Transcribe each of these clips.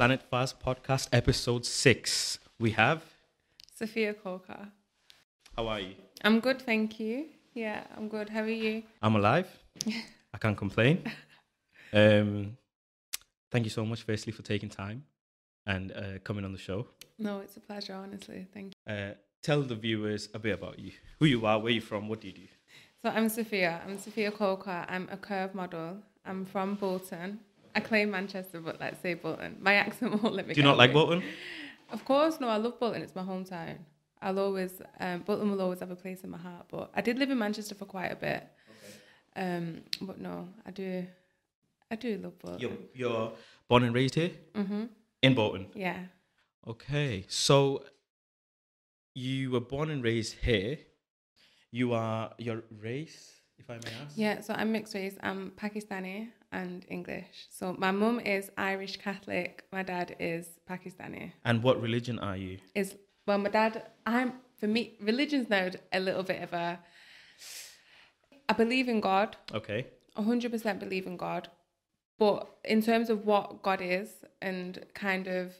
Planet Fast Podcast, episode six. We have. Sophia Coker. How are you? I'm good, thank you. Yeah, I'm good. How are you? I'm alive. I can't complain. Um, thank you so much, firstly, for taking time and uh, coming on the show. No, it's a pleasure, honestly. Thank you. Uh, tell the viewers a bit about you, who you are, where you're from, what do you do? So I'm Sophia. I'm Sophia Coker. I'm a curve model. I'm from Bolton. I claim Manchester, but let's say Bolton. My accent won't let me. Do you not like. Bolton? Of course, no. I love Bolton. It's my hometown. I'll always um, Bolton will always have a place in my heart. But I did live in Manchester for quite a bit. Um, but no, I do. I do love Bolton. You're, you're born and raised here Mhm. in Bolton. Yeah. Okay, so you were born and raised here. You are your race, if I may ask. Yeah, so I'm mixed race. I'm Pakistani and English. So my mum is Irish Catholic. My dad is Pakistani. And what religion are you? Is well, my dad. I'm for me. Religion's now a little bit of a. I believe in God. Okay. hundred percent believe in God, but in terms of what God is and kind of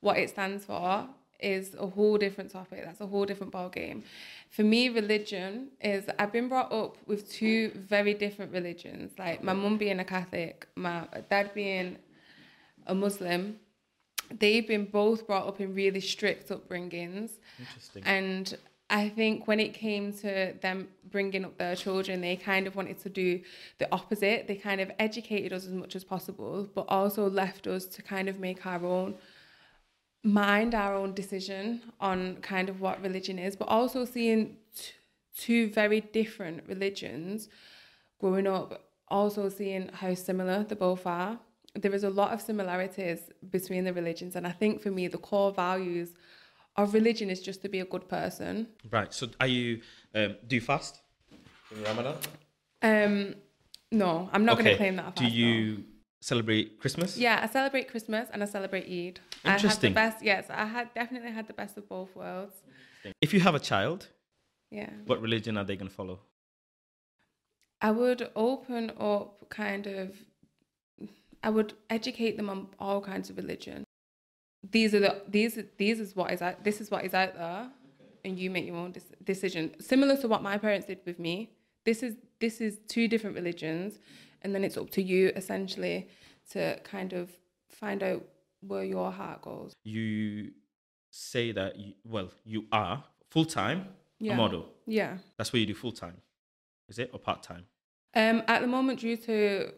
what it stands for is a whole different topic. That's a whole different ball game. For me, religion is I've been brought up with two very different religions. Like my mum being a Catholic, my dad being a Muslim. They've been both brought up in really strict upbringings. Interesting. And I think when it came to them bringing up their children, they kind of wanted to do the opposite. They kind of educated us as much as possible, but also left us to kind of make our own mind, our own decision on kind of what religion is, but also seeing t- two very different religions growing up, also seeing how similar they both are. There is a lot of similarities between the religions, and I think for me, the core values of religion is just to be a good person. Right. So, are you? Um, do you fast in Ramadan? Um, no, I'm not going to claim that. I Do fast, no. Celebrate Christmas? Yeah, I celebrate Christmas and I celebrate Eid. I Interesting. the best. Yes, I had definitely had the best of both worlds. If you have a child, Yeah, what religion are they going to follow? I would open up kind of. I would educate them on all kinds of religion. These are the these these is what is out. This is what is out there, and you make your own dis- decision. Similar to what my parents did with me. This is this is two different religions, and then it's up to you essentially to kind of find out where your heart goes. You say that you, well, you are full time Yeah. a model. Yeah. That's what you do full time, is it, or part time? Um. At the moment, due to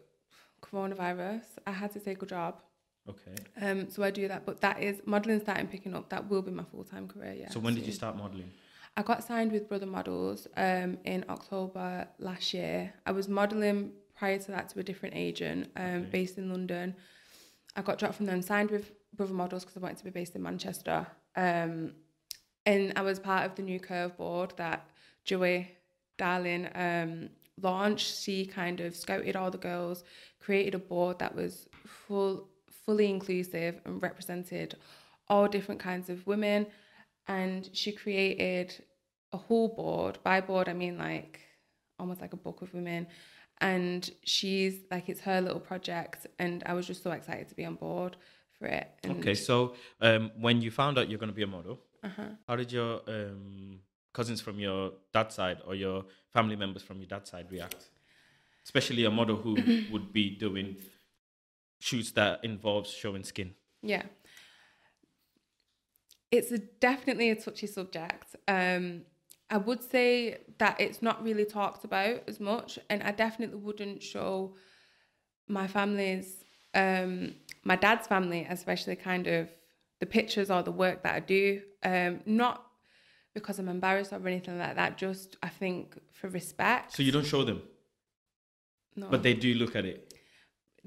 coronavirus, I had to take a job. Okay. Um, so I do that, but that is modeling starting picking up. That will be my full time career. Yeah. so when did you start modeling? I got signed with Brother Models um in October last year. I was modeling prior to that to a different agent um Okay. based in London. I got dropped from them, signed with Brother Models because I wanted to be based in Manchester. Um, and I was part of the new curve board that Joey Darling um launched. She kind of scouted all the girls, created a board that was full fully inclusive and represented all different kinds of women and she created a whole board by board i mean like almost like a book of women and she's like it's her little project and i was just so excited to be on board for it and Okay, so um, when you found out you're going to be a model, uh-huh. how did your um, cousins from your dad's side or your family members from your dad's side react? Especially a model who would be doing shoots that involves showing skin. Yeah. It's a, definitely a touchy subject. Um, I would say that it's not really talked about as much, and I definitely wouldn't show my family's, um, my dad's family, especially kind of the pictures or the work that I do. Um, not because I'm embarrassed or anything like that. Just I think for respect. So you don't show them, no. but they do look at it.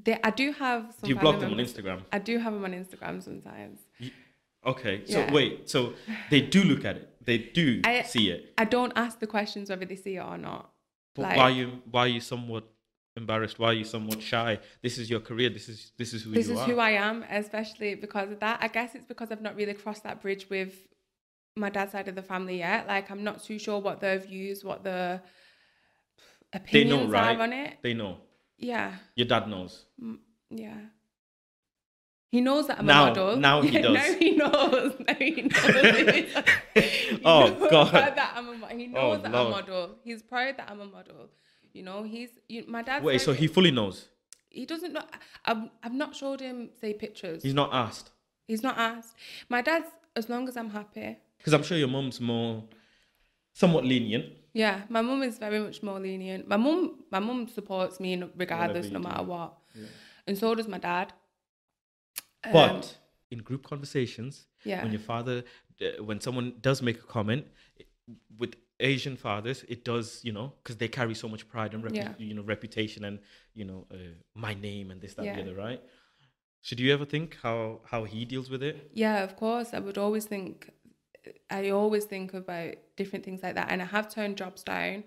They, I do have. Some Do you block them on Instagram? I do have them on Instagram sometimes. Okay, so Yeah. wait, so they do look at it. They do I- see it. I don't ask the questions whether they see it or not. But like- why are you why are you somewhat embarrassed? Why are you somewhat shy? This is your career. This is this is who this you is are. who I am, especially because of that. I guess it's because I've not really crossed that bridge with my dad's side of the family yet. Like I'm not too sure what their views, what the they opinions know, right? are on it. They know. Yeah, Your dad knows. Mm, yeah. He knows that I'm Now- a model. now he Yeah, does. Now he knows. Now he knows. Oh, he Oh, knows God. That I'm a, he knows Oh, that Lord. I'm a model. He's proud that I'm a model. You know, he's you, my dad. Wait, so he fully knows. he doesn't know. I've I've not showed him say pictures. He's not asked. He's not asked. My dad's as long as I'm happy. Because I'm sure your mum's more, somewhat lenient. Yeah, my mum is very much more lenient. My mum, my mum supports me regardless, no do. matter what, and so does my dad. Um, But in group conversations, yeah, when your father, uh, when someone does make a comment, it- with Asian fathers, it does, you know, because they carry so much pride and repu- Yeah. you know reputation and you know uh, my name and this that Yeah. the other, right? So do you ever think how how he deals with it? yeah, of course. I would always think, I always think about different things like that, and I have turned jobs down,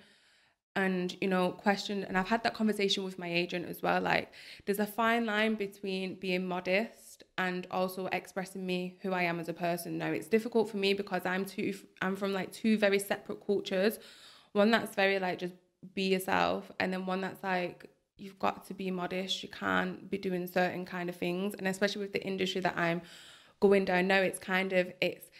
and you know, questioned, and I've had that conversation with my agent as well. Like, there's a fine line between being modest and also expressing me who I am as a person. Now, it's difficult for me because I'm two, I'm from like two very separate cultures. One that's very like just be yourself, and then one that's like you've got to be modest. You can't be doing certain kind of things, and especially with the industry that I'm going down now, it's kind of it's.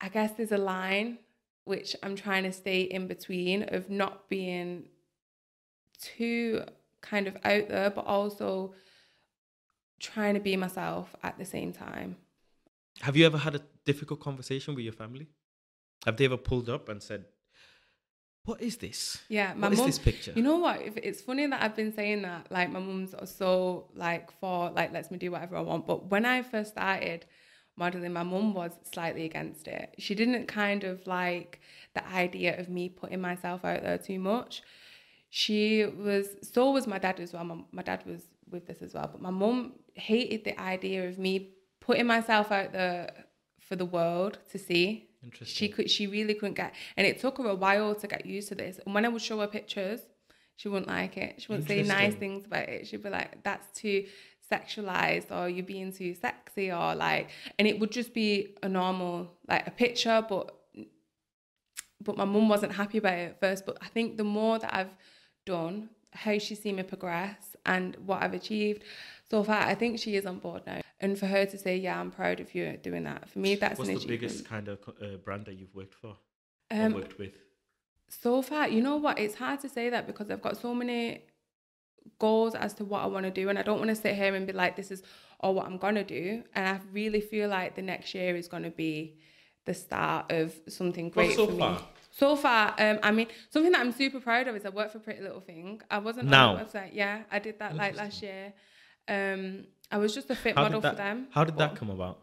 I guess there's a line which I'm trying to stay in between of not being too kind of out there, but also trying to be myself at the same time. Have you ever had a difficult conversation with your family? Have they ever pulled up and said, "What is this? Yeah, my What is this picture?" You know what? It's funny that I've been saying that. Like my mum's so like for like lets me do whatever I want. But when I first started modeling, my mum was slightly against it. She didn't kind of like the idea of me putting myself out there too much. She was so was my dad as well. My, my dad was with this as well. But my mum hated the idea of me putting myself out there for the world to see. Interesting. She could she really couldn't get and it took her a while to get used to this. And when I would show her pictures, she wouldn't like it. She wouldn't say nice things about it. She'd be like, that's too sexualized or you're being too sexy or like and it would just be a normal like a picture but but my mum wasn't happy about it at first. But I think the more that I've done, how she's seen me progress and what I've achieved so far, I think she is on board now. And for her to say, "Yeah, I'm proud of you doing that," for me, that's What's the biggest kind of uh, brand that you've worked for Um, or worked with? so far, you know what? It's hard to say that because I've got so many goals as to what I want to do, and I don't want to sit here and be like, "This is all what I'm gonna do." And I really feel like the next year is gonna be the start of something Well, great so for me. So far, um, I mean, something that I'm super proud of is I worked for Pretty Little Thing. I wasn't Now? on the website. Yeah, I did that like last year. Um, I was just a fit How model that? for them. How did that come about?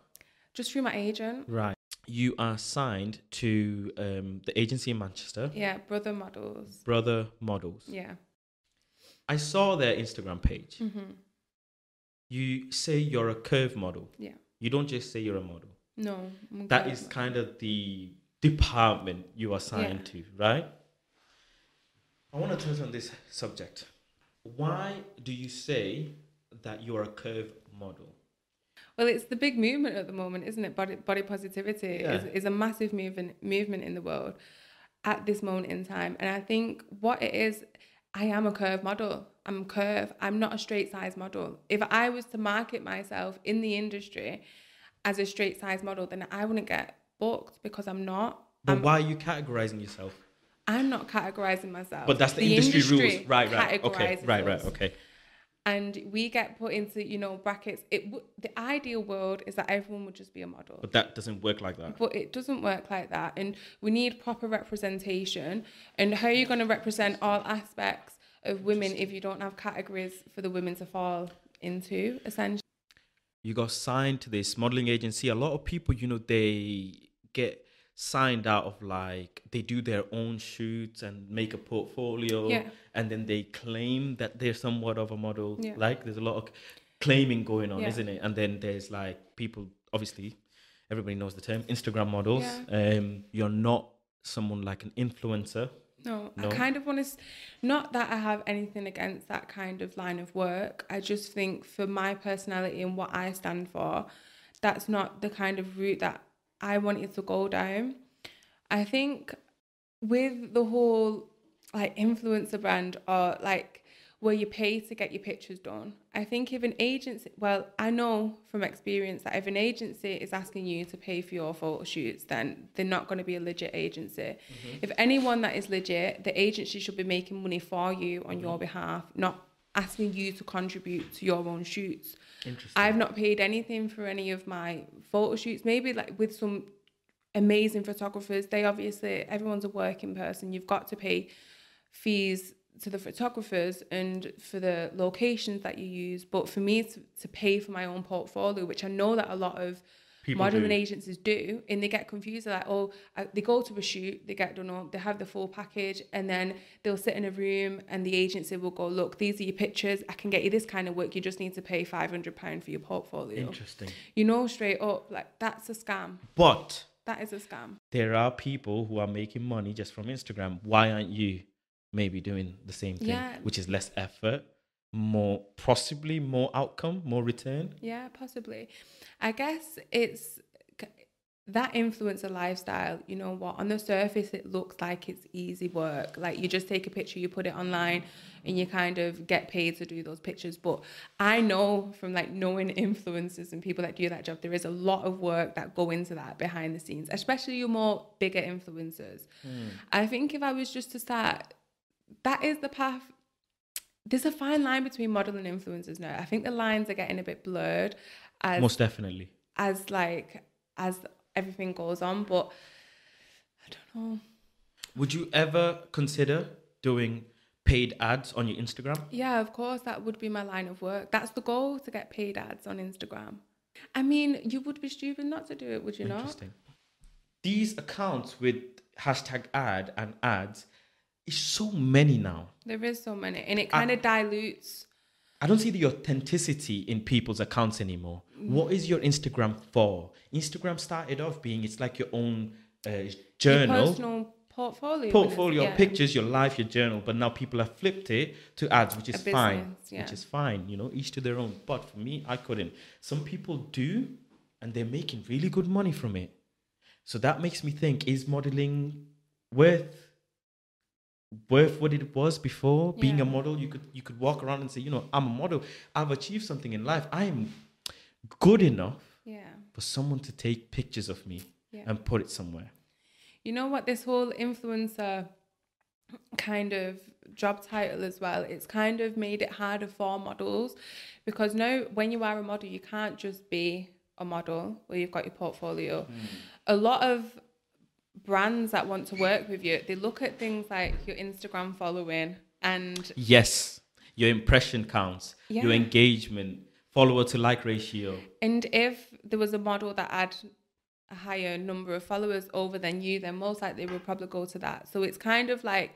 Just through my agent. Right. You are signed to um, the agency in Manchester, Yeah, brother models. Brother Models. Yeah. I saw their Instagram page. hmm You say you're a curve model. Yeah. You don't just say you're a model. No. I'm That is kind of the department you are signed to, right? I want to touch on this subject. Why do you say that you're a curve model? Well, it's the big movement at the moment, isn't it? Body body positivity is, Yeah. is a massive movement movement in the world at this moment in time. And I think what it is, I am a curve model. I'm curve. I'm not a straight size model. If I was to market myself in the industry as a straight size model, then I wouldn't get booked because I'm not. But I'm, why are you categorizing yourself? I'm not categorizing myself. But that's the, industry, rules. Right, right. Okay, right, right. Okay. And we get put into you know brackets it w- the ideal world is that everyone would just be a model But that doesn't work like that. but it doesn't work like that and we need proper representation and how are you going to represent all aspects of women if you don't have categories for the women to fall into essentially you got signed to this modeling agency. A lot of people, you know, they get signed out of like they do their own shoots and make a portfolio Yeah. and then they claim that they're somewhat of a model. Yeah. Like there's a lot of claiming going on, Yeah. isn't it? And then there's like people obviously everybody knows the term Instagram models. Um you're not someone like an influencer. No, No? I kind of want to. Not that I have anything against that kind of line of work. I just think for my personality and what I stand for, that's not the kind of route that I wanted to go down. I think with the whole like influencer brand or like where you pay to get your pictures done. I think if an agency, well, I know from experience that if an agency is asking you to pay for your photo shoots, then they're not going to be a legit agency. Mm-hmm. If anyone that is legit, the agency should be making money for you on mm-hmm. your behalf, not asking you to contribute to your own shoots. Interesting. I've not paid anything for any of my photo shoots. Maybe like with some amazing photographers, they obviously everyone's a working person. You've got to pay fees to the photographers and for the locations that you use. But for me to, to pay for my own portfolio, which I know that a lot of People modeling do. agencies do, and they get confused. They're like, oh, I, they go to a shoot, they get done up, they have the full package, and then they'll sit in a room, and the agency will go, look, these are your pictures. I can get you this kind of work. You just need to pay five hundred pound for your portfolio. Interesting. You know, straight up, like that's a scam. But That is a scam. there are people who are making money just from Instagram. Why aren't you maybe doing the same thing, Yeah. which is less effort, more possibly more outcome, more return? Yeah, possibly. I guess it's that influencer lifestyle. You know what? On the surface, it looks like it's easy work. Like you just take a picture, you put it online, and you kind of get paid to do those pictures. But I know from like knowing influencers and people that do that job, there is a lot of work that go into that behind the scenes, especially your more bigger influencers. Hmm. I think if I was just to start, that is the path there's a fine line between model and influencers now. I think the lines are getting a bit blurred as Most definitely. as like as everything goes on, but I don't know. Would you ever consider doing paid ads on your Instagram? Yeah, of course that would be my line of work. That's the goal to get paid ads on Instagram. I mean, you would be stupid not to do it, would you not? Interesting. These accounts with hashtag ad and ads is so many now. There is so many, and it kind of dilutes. I don't see the authenticity in people's accounts anymore. Mm. What is your Instagram for? Instagram started off being it's like your own uh, Your journal, personal portfolio. portfolio, yeah. pictures, your life, your journal. But now people have flipped it to ads, which is fine, yeah. which is fine. You know, each to their own. But for me, I couldn't. Some people do, and they're making really good money from it. So that makes me think: Is modeling worth? Worth what it was before being a model you could you could walk around and say you know i'm a model i've achieved something in life i am good enough Yeah. for someone to take pictures of me Yeah. and put it somewhere You know what? This whole influencer kind of job title as well, it's kind of made it harder for models because now when you are a model, you can't just be a model where you've got your portfolio. Hmm. A lot of brands that want to work with you, they look at things like your Instagram following and yes your impression counts your engagement follower to like ratio And if there was a model that had a higher number of followers over than you, then most likely we'll probably go to that. So it's kind of like,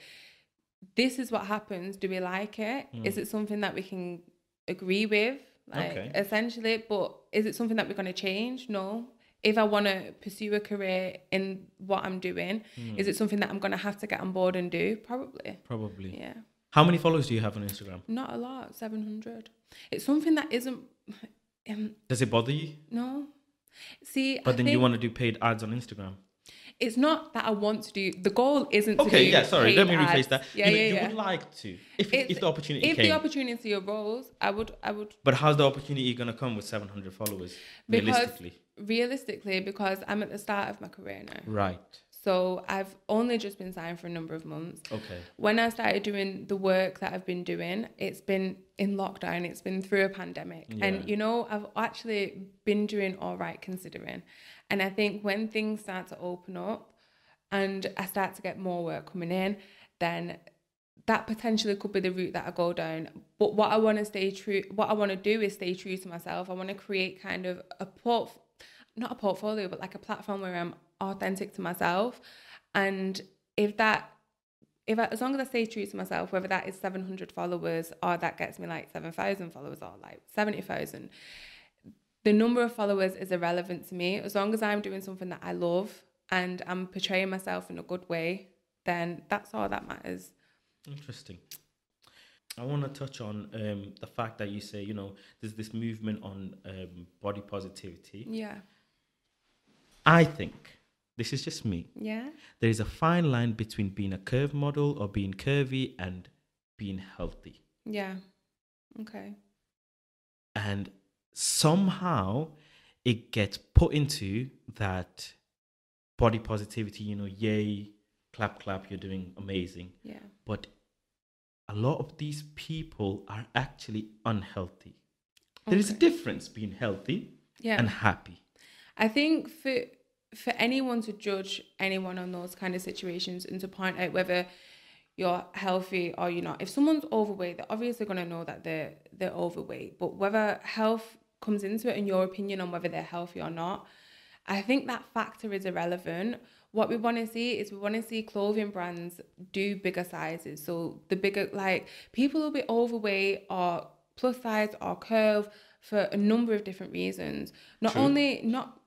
this is what happens. Do we like it? Hmm. Is it something that we can agree with? Like Okay. essentially, but is it something that we're going to change? No. If I want to pursue a career in what I'm doing, is it something that I'm going to have to get on board and do? Probably. probably Yeah. how many followers do you have on instagram Not a lot. Seven hundred. It's something that isn't. Um, does it bother you no. See, but I then you want to do paid ads on instagram it's not that I want to do. The goal isn't to okay yeah sorry let me ads. that Yeah, you, yeah, you yeah. would like to if, If- if the opportunity if came the opportunity arose, I would, I would but how's the opportunity going to come with 700 followers Because- realistically realistically because I'm at the start of my career now. right So I've only just been signed for a number of months. okay When I started doing the work that I've been doing, it's been in lockdown. It's been through a pandemic, Yeah. and you know I've actually been doing all right considering. And I think when things start to open up, and I start to get more work coming in, then that potentially could be the route that I go down. But what I want to stay true, what I want to do is stay true to myself. I want to create kind of a port, not a portfolio, but like a platform where I'm authentic to myself. And if that, if I, as long as I stay true to myself, whether that is 700 followers or that gets me like 7,000 followers or like 70,000, the number of followers is irrelevant to me. As long as I'm doing something that I love and I'm portraying myself in a good way, then that's all that matters. Interesting. I want to touch on um, the fact that you say, you know, there's this movement on um, body positivity. Yeah. I think, this is just me, Yeah. there is a fine line between being a curve model or being curvy and being healthy. Yeah. Okay. and somehow it gets put into that body positivity you know yay clap clap you're doing amazing Yeah. but a lot of these people are actually unhealthy there is a difference being healthy Yeah. and happy I think for for anyone to judge anyone on those kind of situations and to point out whether you're healthy or you're not. If someone's overweight, they're obviously going to know that they're they're overweight. But whether health comes into it and your opinion on whether they're healthy or not, I think that factor is irrelevant. What we want to see is we want to see clothing brands do bigger sizes. So the bigger, like people will be overweight or plus size or curve for a number of different reasons. Not True. only not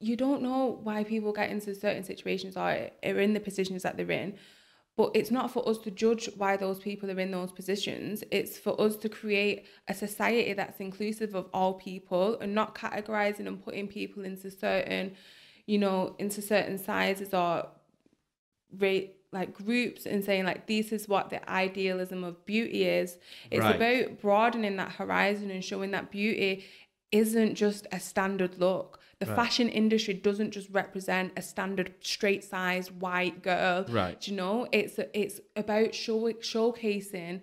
you don't know why people get into certain situations or are in the positions that they're in. But it's not for us to judge why those people are in those positions. It's for us to create a society that's inclusive of all people and not categorizing and putting people into certain, you know, into certain sizes or rate like groups and saying like this is what the idealism of beauty is. It's Right. about broadening that horizon and showing that beauty isn't just a standard look. The Right. fashion industry doesn't just represent a standard straight sized white girl. Right. Do you know? It's it's about show, showcasing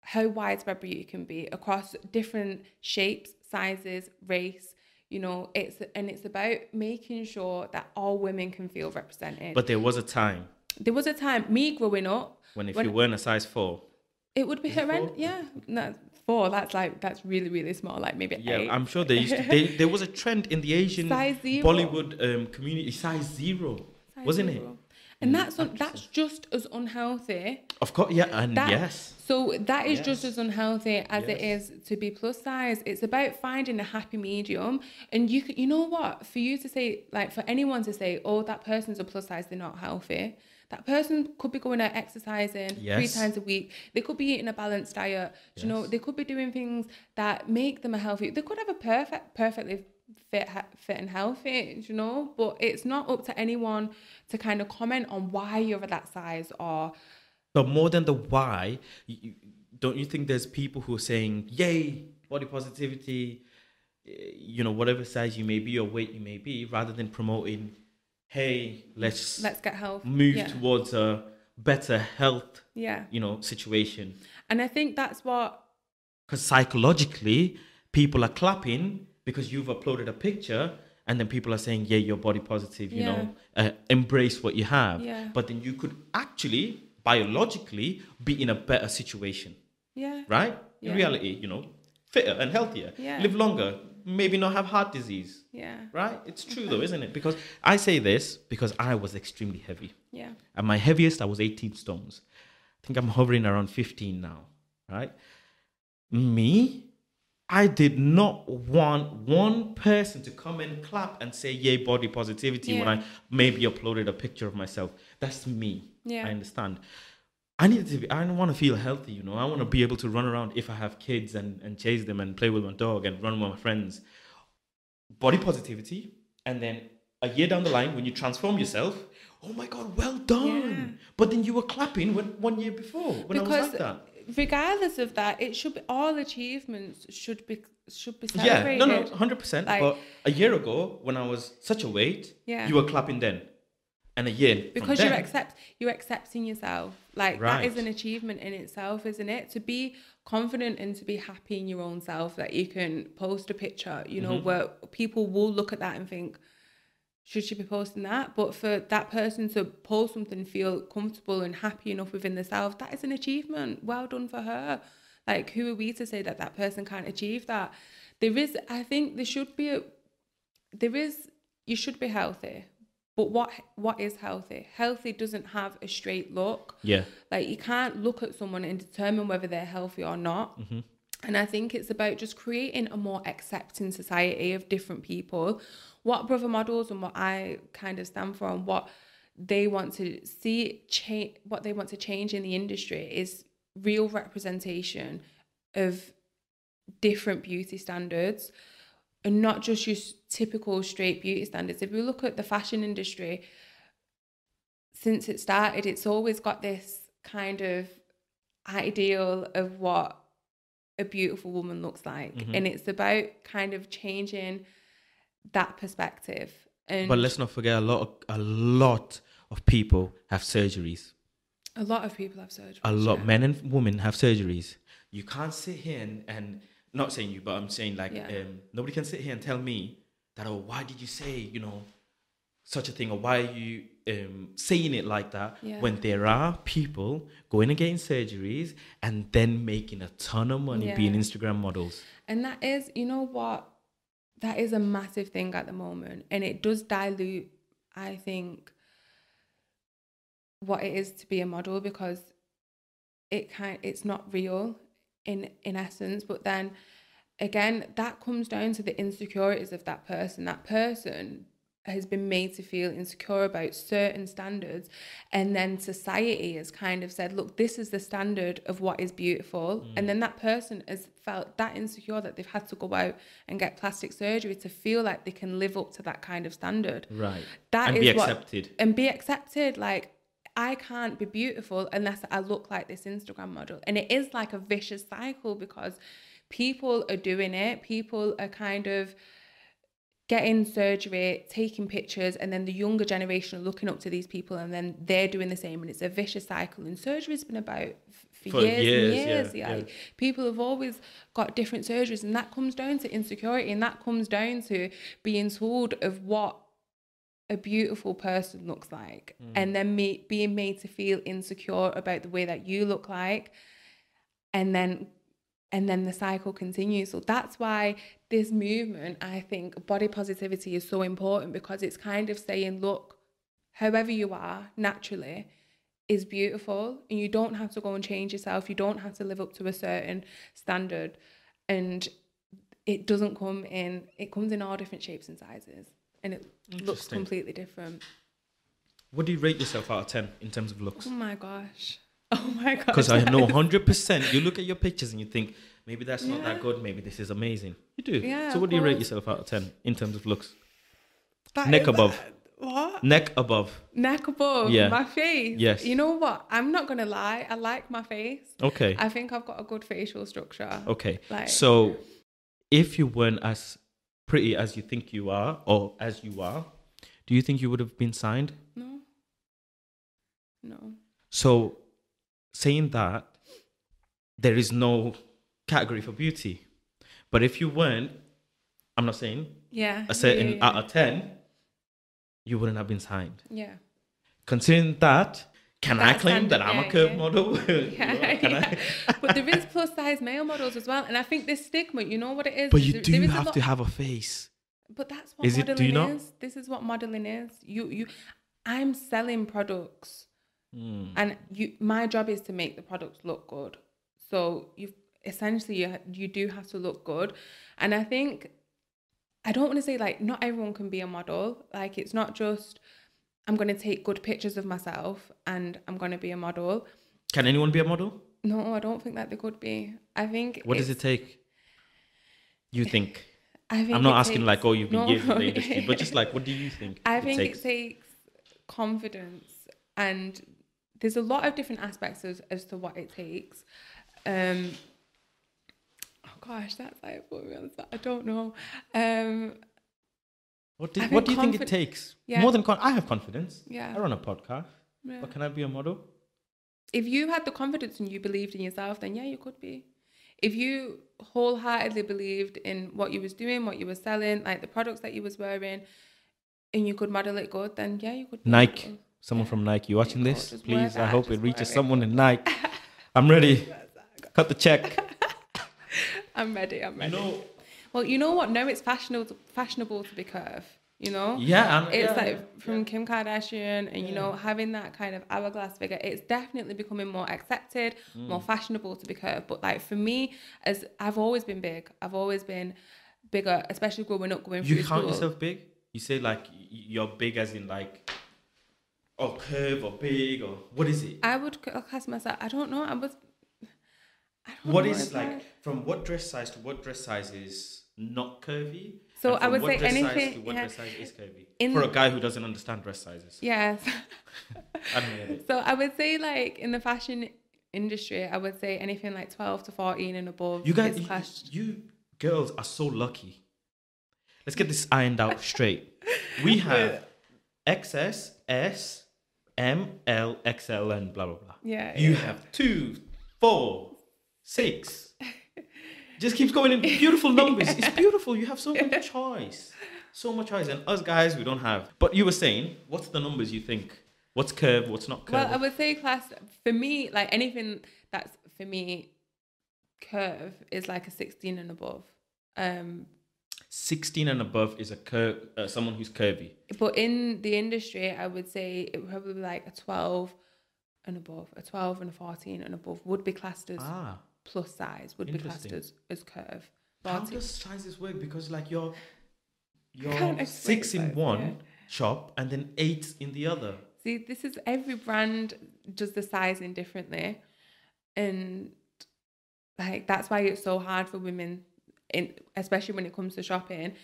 how widespread beauty can be across different shapes, sizes, race. You know, it's and it's about making sure that all women can feel represented. but there was a time there was a time me growing up, when if When- you weren't a size four it would be Is it horrendous. Yeah, no, four. That's like that's really really small. Like maybe yeah eight. i'm sure there used to, they, there was a trend in the asian Size zero. bollywood um, community size zero Size wasn't zero. it And Mm, that's un- that's just as unhealthy. of course yeah and That- yes So that is just as unhealthy as it Yes. is to be plus size. It's about finding a happy medium. And you could, you know what? For you to say, like, for anyone to say, oh, that person's a plus size, they're not healthy. That person could be going out exercising three times a week. They could be eating a balanced diet. Do You know, they could be doing things that make them a healthy. They could have a perfect, perfectly fit, fit and healthy. You know, but it's not up to anyone to kind of comment on why you're that size or But more than the why, you, don't you think there's people who are saying, "Yay, body positivity," eh, you know, whatever size you may be or weight you may be, rather than promoting, "Hey, let's, let's get health. move yeah. towards a better health," Yeah. you know, situation. And I think that's what Because psychologically, people are clapping because you've uploaded a picture. And then people are saying, "Yeah, you're body positive. You know, uh, embrace what you have." Yeah. But then you could actually, biologically, be in a better situation. yeah. right? Yeah. In reality, you know, fitter and healthier, Yeah. live longer, maybe not have heart disease, Yeah. right? It's true though, isn't it? Because I say this because I was extremely heavy. Yeah. At my heaviest, I was 18 stones. I think I'm hovering around 15 now, right? Me, I did not want one person to come and clap and say, yay, body positivity when I maybe uploaded a picture of myself. That's me. Yeah. I understand. I need to be, I want to feel healthy, you know. I want to be able to run around if I have kids and, and chase them and play with my dog and run with my friends. Body positivity. And then a year down the line, when you transform yourself, oh my God, well done. But then you were clapping when, one year before when I was because like that. regardless of that, it should be all achievements should be should be celebrated. Yeah, no, no, 100%. Like- but a year ago, when I was such a weight, Yeah. you were clapping then. And a from Because you're accept you're accepting yourself. Like that is an achievement in itself, isn't it? To be confident and to be happy in your own self that you can post a picture, you know, Mm-hmm. where people will look at that and think, should she be posting that? But for that person to post something, feel comfortable and happy enough within themselves, that is an achievement. Well done for her. Like, who are we to say that that person can't achieve that? There is, I think, there should be a, there is, you should be healthy. But what what is healthy? Healthy doesn't have a straight look. Yeah. Like you can't look at someone and determine whether they're healthy or not. Mm-hmm. And I think it's about just creating a more accepting society of different people. What brother models and what I kind of stand for and what they want to see change, what they want to change in the industry is real representation of different beauty standards and not just typical straight beauty standards. If we look at the fashion industry, since it started, it's always got this kind of ideal of what a beautiful woman looks like. Mhm. And it's about kind of changing that perspective. And But let's not forget a lot of, a lot of people have surgeries. a lot of people have surgeries. A lot, men and women have surgeries. You can't sit here and, and not saying you, but I'm saying like Yeah. um, nobody can sit here and tell me that oh why did you say you know such a thing or why are you um, saying it like that Yeah. when there are people going and getting surgeries and then making a ton of money being Instagram models. And that is, you know what? That is a massive thing at the moment. And it does dilute, I think, what it is to be a model because it kind it's not real in in essence. But then again, that comes down to the insecurities of that person. That person has been made to feel insecure about certain standards and then society has kind of said look this is the standard of what is beautiful mm. and then that person has felt that insecure that they've had to go out and get plastic surgery to feel like they can live up to that kind of standard Right. That and is what- accepted. and be accepted like I can't be beautiful unless I look like this Instagram model. And it is like a vicious cycle because people are doing it. People are kind of getting surgery, taking pictures, and then the younger generation are looking up to these people and then they're doing the same. And it's a vicious cycle. And surgery's been about for, For years, years, and years. yeah, like, yeah. People have always got different surgeries, and that comes down to insecurity and that comes down to being told of what a beautiful person looks like Mm. and then me being made to feel insecure about the way that you look like and then and then the cycle continues. So that's why this movement i think body positivity is so important because it's kind of saying look however you are naturally is beautiful and you don't have to go and change yourself. You don't have to live up to a certain standard. And it doesn't come in it comes in all different shapes and sizes and it looks completely different. What do you rate yourself out of 10 in terms of looks? oh my gosh oh my gosh Because I know 100%, you look at your pictures and you think, maybe that's not that good, maybe this is amazing. You do. Yeah, so, what do you rate yourself out of 10 in terms of looks? that neck above. what Neck above. neck above Yeah. my face Yes. you know what i'm not gonna lie i like my face Okay. i think i've got a good facial structure Okay. like So, if you weren't as pretty as you think you are, or as you are, do you think you would have been signed? no no So, saying that, there is no category for beauty. But if you weren't, I'm not saying yeah a certain yeah, yeah, out of 10, you wouldn't have been signed. yeah. Considering that, can I That claim that I'm a yeah, curve yeah. model? Yeah. I? but there is plus size male models as well, and I think this stigma, you know what it is. But you There- do there a have lot- to have a face. But that's what Is it- modeling do you not? is. This is what modeling is. You you, I'm selling products, Mm. and you. My job is to make the products look good. So you essentially you, you do have to look good, and I think I don't want to say like not everyone can be a model. Like it's not just I'm going to take good pictures of myself and I'm going to be a model. Can anyone be a model? No, I don't think that they could be. I think What does it take? You think? I think I'm not asking takes- like, oh, you've been No. years in the industry, but just like, what do you think? I it think takes? it takes confidence, and there's a lot of different aspects as, as to what it takes. Um, oh gosh, that's like put me on the spot. I don't know. Um, What do, what do you think it takes? Yeah. More than con- I have confidence. yeah. I run a podcast, yeah. but can I be a model? If you had the confidence and you believed in yourself, then yeah, you could be. If you wholeheartedly believed in what you was doing, what you were selling, like the products that you was wearing, and you could model it good, then yeah, you could. Nike. Model. Someone from Nike, you watching this? Please, I hope it reaches someone in Nike. I'm ready. Cut the check. I'm ready. I'm ready. You ready. know, Well, you know what? Now it's fashionable fashionable to be curve. You know, yeah, I'm, it's yeah, like from Kim Kardashian, and you know, having that kind of hourglass figure. It's definitely becoming more accepted, Mm. more fashionable to be curved. But like for me, as I've always been big, I've always been bigger, especially growing up, going you through count school. yourself big? You say like you're big as in like, oh, curve or big or what is it? I would c- uh, class myself. I don't know. I was. I don't What know is like from what dress size to what dress size is not curvy? So I would what say dress size anything- to what yeah. dress size is curvy? In- For a guy who doesn't understand dress sizes. Yes. I it. So I would say like in the fashion industry, I would say anything like 12 to 14 and above You guys, you, you girls are so lucky. Let's get this ironed out straight. We have XS, S, M, L, XL, and blah blah blah. Yeah. You yeah. have two, four, six. Just keeps going in beautiful numbers. It's beautiful. You have so much choice. So much choice. And us guys, we don't have. But you were saying, what's the numbers you think? What's curve? What's not curve? Well, I would say class for me, like anything that's for me, curve is like a 16 and above. Um, 16 and above is a curve, uh, someone who's curvy. but in the industry, I would say it would probably be like a 12 and above. A 12 and a 14 and above would be classed as Ah. plus size, would be classed as, as curve. How does sizes work? Because like you're you're six in one yeah. shop and then eight in the other. See, this is every brand does the sizing differently, and like that's why it's so hard for women, in especially when it comes to shopping,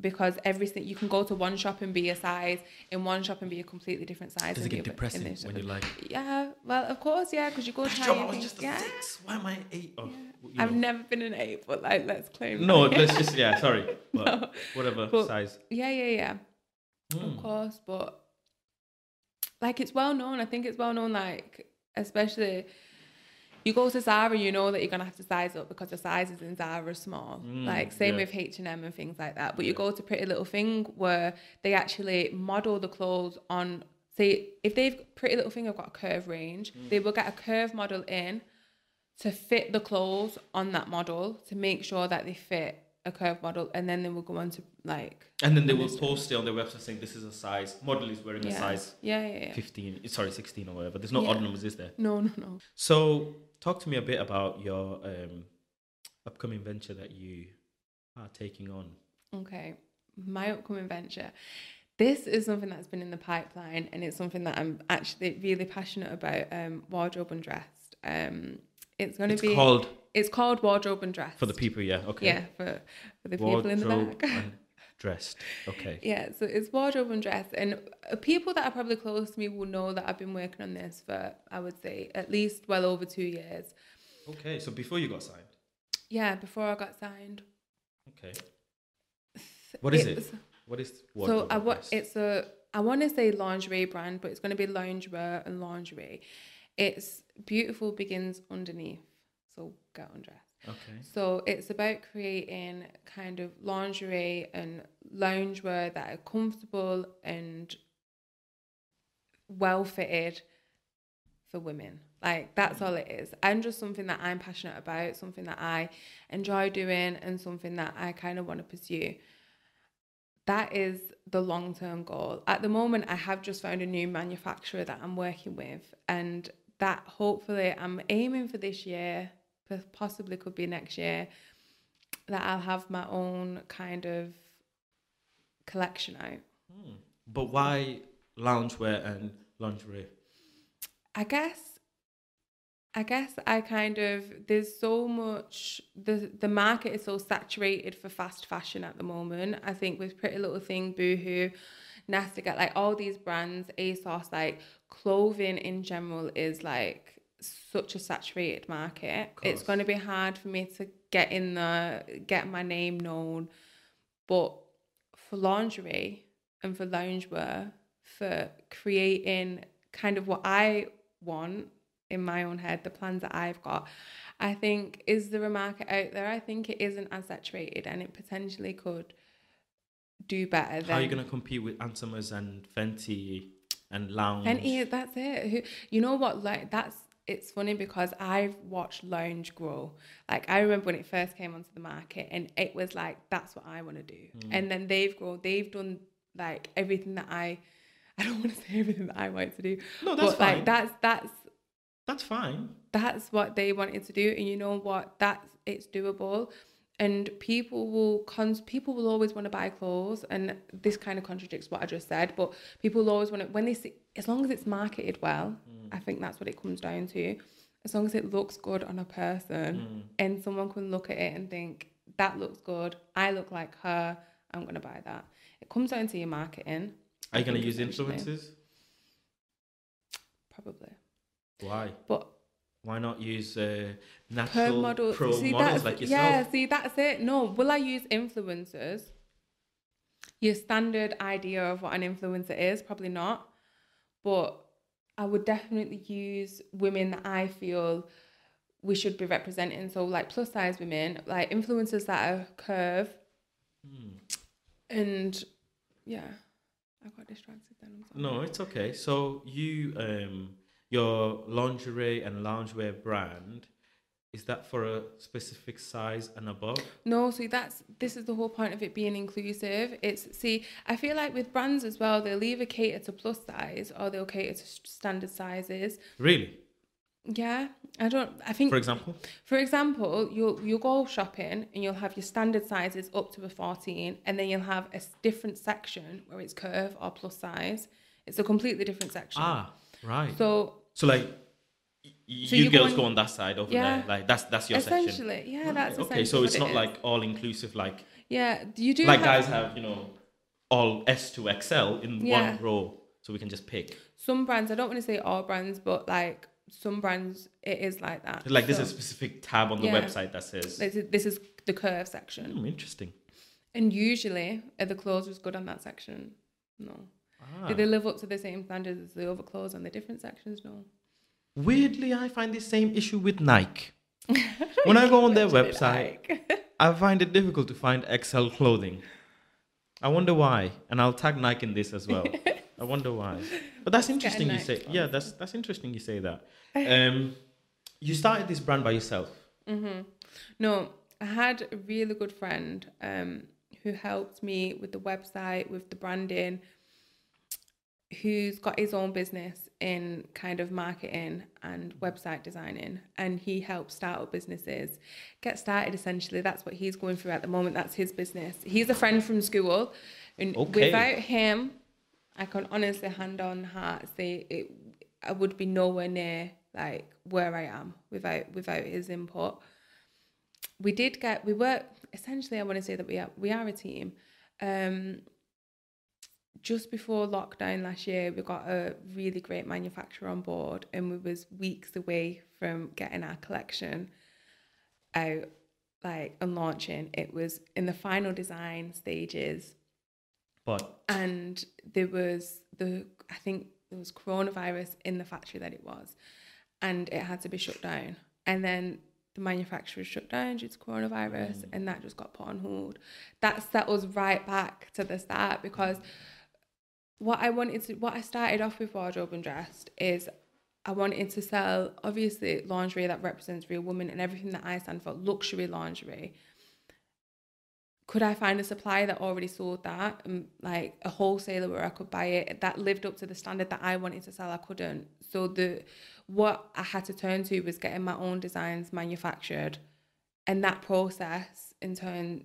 because everything you can go to one shop and be a size, in one shop and be a completely different size. Does it get depressing when shop. you're like, Yeah, well, of course, yeah, because you go "Gosh, try Joe, I was just a yeah. six. Why am I eight? Oh, yeah. I've know. never been an eight, but like, let's claim. No, that. let's just yeah. Sorry, but No. whatever But- size. Yeah, yeah, yeah. Hmm. Of course, but like it's well known. I think it's well known. Like especially you go to Zara, you know that you're gonna have to size up because the sizes in Zara are small. Mm, like same yeah. with H and M and things like that. But you Yeah. go to Pretty Little Thing where they actually model the clothes on. Say if they've Pretty Little Thing have got a curve range, Mm. they will get a curve model in to fit the clothes on that model to make sure that they fit a curve model, and then they will go on to like And then they will post it on their website saying this is a size. Model is wearing a size yeah, yeah, yeah. 15. Sorry, 16 or whatever. There's no Yeah. odd numbers, is there? No, no, no. So, talk to me a bit about your um, upcoming venture that you are taking on. Okay, my upcoming venture. This is something that's been in the pipeline, and it's something that I'm actually really passionate about. Um, wardrobe and undressed. Um, it's going to be. called It's called wardrobe and undressed. for the people, yeah. Okay. Yeah, for, for the people in the Wardrobe back. dressed. Okay. Yeah, so it's wardrobe and dress. and uh, people that are probably close to me will know that I've been working on this for I would say at least well over two years. Okay. So before you got signed. Yeah, before I got signed. Okay. What is it? was- What is So wardrobe I and wa- it's a I want to say lingerie brand, but it's going to be loungewear and lingerie. It's beautiful begins underneath, so get undressed. Okay. So it's about creating kind of lingerie and loungewear that are comfortable and well fitted for women. Like that's mm. all it is. And just something that I'm passionate about, something that I enjoy doing and something that I kind of want to pursue. That is the long term goal. At the moment I have just found a new manufacturer that I'm working with and that hopefully I'm aiming for this year, possibly could be next year, that I'll have my own kind of collection out. Hmm. But why loungewear and lingerie? I guess I guess I kind of there's so much the the market is so saturated for fast fashion at the moment. I think with Pretty Little Thing, Boohoo, Nasty Gal, like all these brands, ASOS, like clothing in general is like such a saturated market. It's going to be hard for me to get in the get my name known, but for lingerie and for loungewear, for creating kind of what I want in my own head, the plans that I've got. I think is there a market out there? I think it isn't as saturated and it potentially could do better than How are you gonna compete with Antimas and Fenty and Lounge? and yeah, that's it. You know what? Like that's it's funny because I've watched lounge grow. Like I remember when it first came onto the market, and it was like that's what I want to do. Mm. And then they've grown. They've done like everything that I. I don't want to say everything that I want to do. No, that's but fine. like that's that's That's fine. that's what they wanted to do and you know what that's it's doable and people will cons people will always want to buy clothes and this kind of contradicts what i just said but people will always want to when they see as long as it's marketed well mm. i think that's what it comes down to. As long as it looks good on a person mm. and someone can look at it and think that looks good. I look like her. I'm going to buy that. It comes down to your marketing. Are you gonna use influencers? probably. Why? but why not use uh, natural model. pro see, models that's, like yourself? Yeah, see, that's it. No, will I use influencers? Your standard idea of what an influencer is, probably not. But I would definitely use women that I feel we should be representing. So, like plus size women, like influencers that are curve. Hmm. And yeah, I got distracted then. I'm sorry. No, it's okay. So you, um, your lingerie and loungewear brand, is that for a specific size and above? No, see that's this is the whole point of it being inclusive. It's see, I feel like with brands as well, they'll either cater to plus size or they'll cater to standard sizes. Really? Yeah, I don't. I think For example? for example, you'll you'll go shopping and you'll have your standard sizes up to a fourteen, and then you'll have a different section where it's curve or plus size. It's a completely different section. Ah, right. So So like, So you girls go go on- that side over Yeah. there. Like that's that's your section. essentially, yeah, Right, that's okay. So it's not it like all inclusive. Like yeah. You do like have, guys have you know all S to XL in Yeah. one row, so we can just pick. some brands i don't want to say all brands but like some brands it is like that Like there's a specific tab on the Yeah. website that says. this is, this is the curve section Hmm, interesting. and usually are the clothes was good on that section no Ah. do they live up to the same standards as the other clothes on the different sections no Weirdly, I find the same issue with Nike. when I go on their website, I find it difficult to find XL clothing. I wonder why, and I'll tag Nike in this as well. I wonder why. But that's interesting you say. Yeah, that's that's interesting you say that. Um, you started this brand by yourself. hmm No, I had a really good friend um, who helped me with the website, with the branding, who's got his own business in kind of marketing and website designing. And he helps start up businesses get started essentially. That's what he's going through at the moment. That's his business. He's a friend from school. And Okay. without him, I can honestly hand on heart say it I would be nowhere near like where I am without without his input. We did get we were essentially I want to say that we are we are a team. Um just before lockdown last year we got a really great manufacturer on board and we was weeks away from getting our collection out like and launching. It was in the final design stages But and there was the I think there was coronavirus in the factory that it was, and it had to be shut down. And then the manufacturer shut down due to coronavirus, mm. and that just got put on hold. That set us right back to the start because what I wanted to, what I started off with wardrobe and dressed is. I wanted to sell obviously lingerie that represents real women and everything that I stand for, luxury lingerie could I find a supplier that already sold that, um, like a wholesaler where I could buy it that lived up to the standard that I wanted to sell? I couldn't. So the what I had to turn to was getting my own designs manufactured, and that process in turn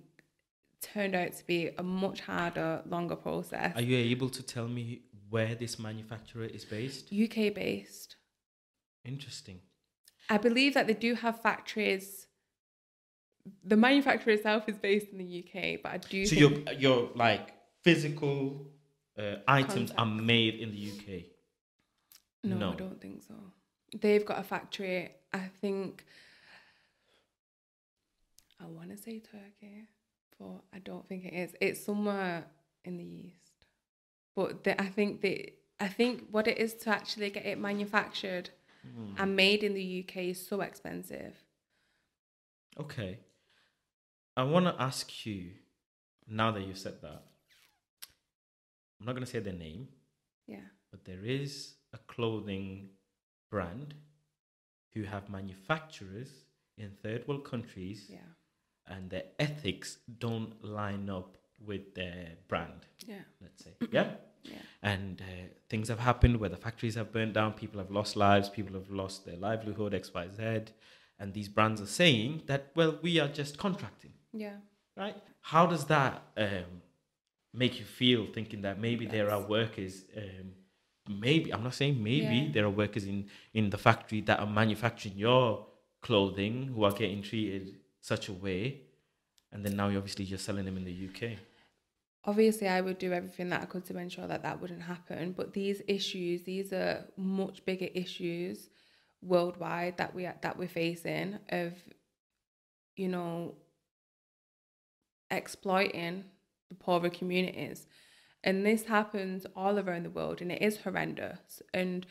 turned out to be a much harder, longer process. are you able to tell me where this manufacturer is based? UK based. Interesting. I believe that they do have factories. The manufacturer itself is based in the UK, but I do. So your your like physical uh, items are made in the UK. No, No. I don't think so. They've got a factory. I think I want to say Turkey, I don't think it is. It's somewhere in the east. But the, I think the I think what it is to actually get it manufactured Hmm. and made in the UK is so expensive. Okay. I want to ask you, now that you've said that, I'm not going to say their name, Yeah. but there is a clothing brand who have manufacturers in third world countries Yeah. And their ethics don't line up with their brand, Yeah. let's say. Yeah? Yeah. And uh, things have happened where the factories have burned down, people have lost lives, people have lost their livelihood, XYZ. And these brands are saying that, well, we are just contracting, Yeah. right? How does that um, make you feel thinking that maybe there are workers, um, maybe, I'm not saying maybe, Yeah. there are workers in, in the factory that are manufacturing your clothing who are getting treated such a way. And then now, you obviously, you're selling them in the UK. obviously I would do everything that I could to ensure that that wouldn't happen. But these issues, these are much bigger issues worldwide that we that we're facing of you know exploiting the poorer communities and this happens all around the world and it is horrendous and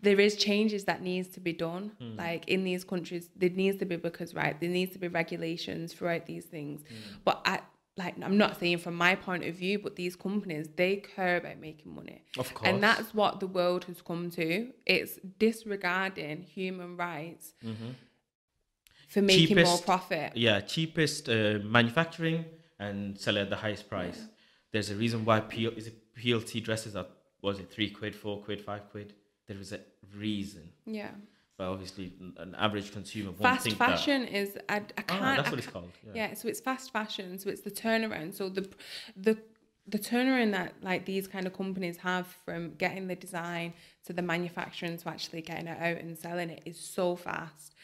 there is changes that needs to be done Hmm. like in these countries there needs to be because right there needs to be regulations throughout these things Hmm. but i like i'm not saying from my point of view but these companies they care about making money Of course. and that's what the world has come to it's disregarding human rights for making more profit yeah, cheapest uh, manufacturing and sell it at the highest price. There's a reason why P- is it PLT dresses are was it three quid, four quid, five quid. There is a reason, yeah but obviously an average consumer won't fast think fashion is I, I can't Ah, that's I what it's called. Yeah. yeah so it's fast fashion so it's the turnaround so the the the turnaround that like these kind of companies have from getting the design to the manufacturing to actually getting it out and selling it is so fast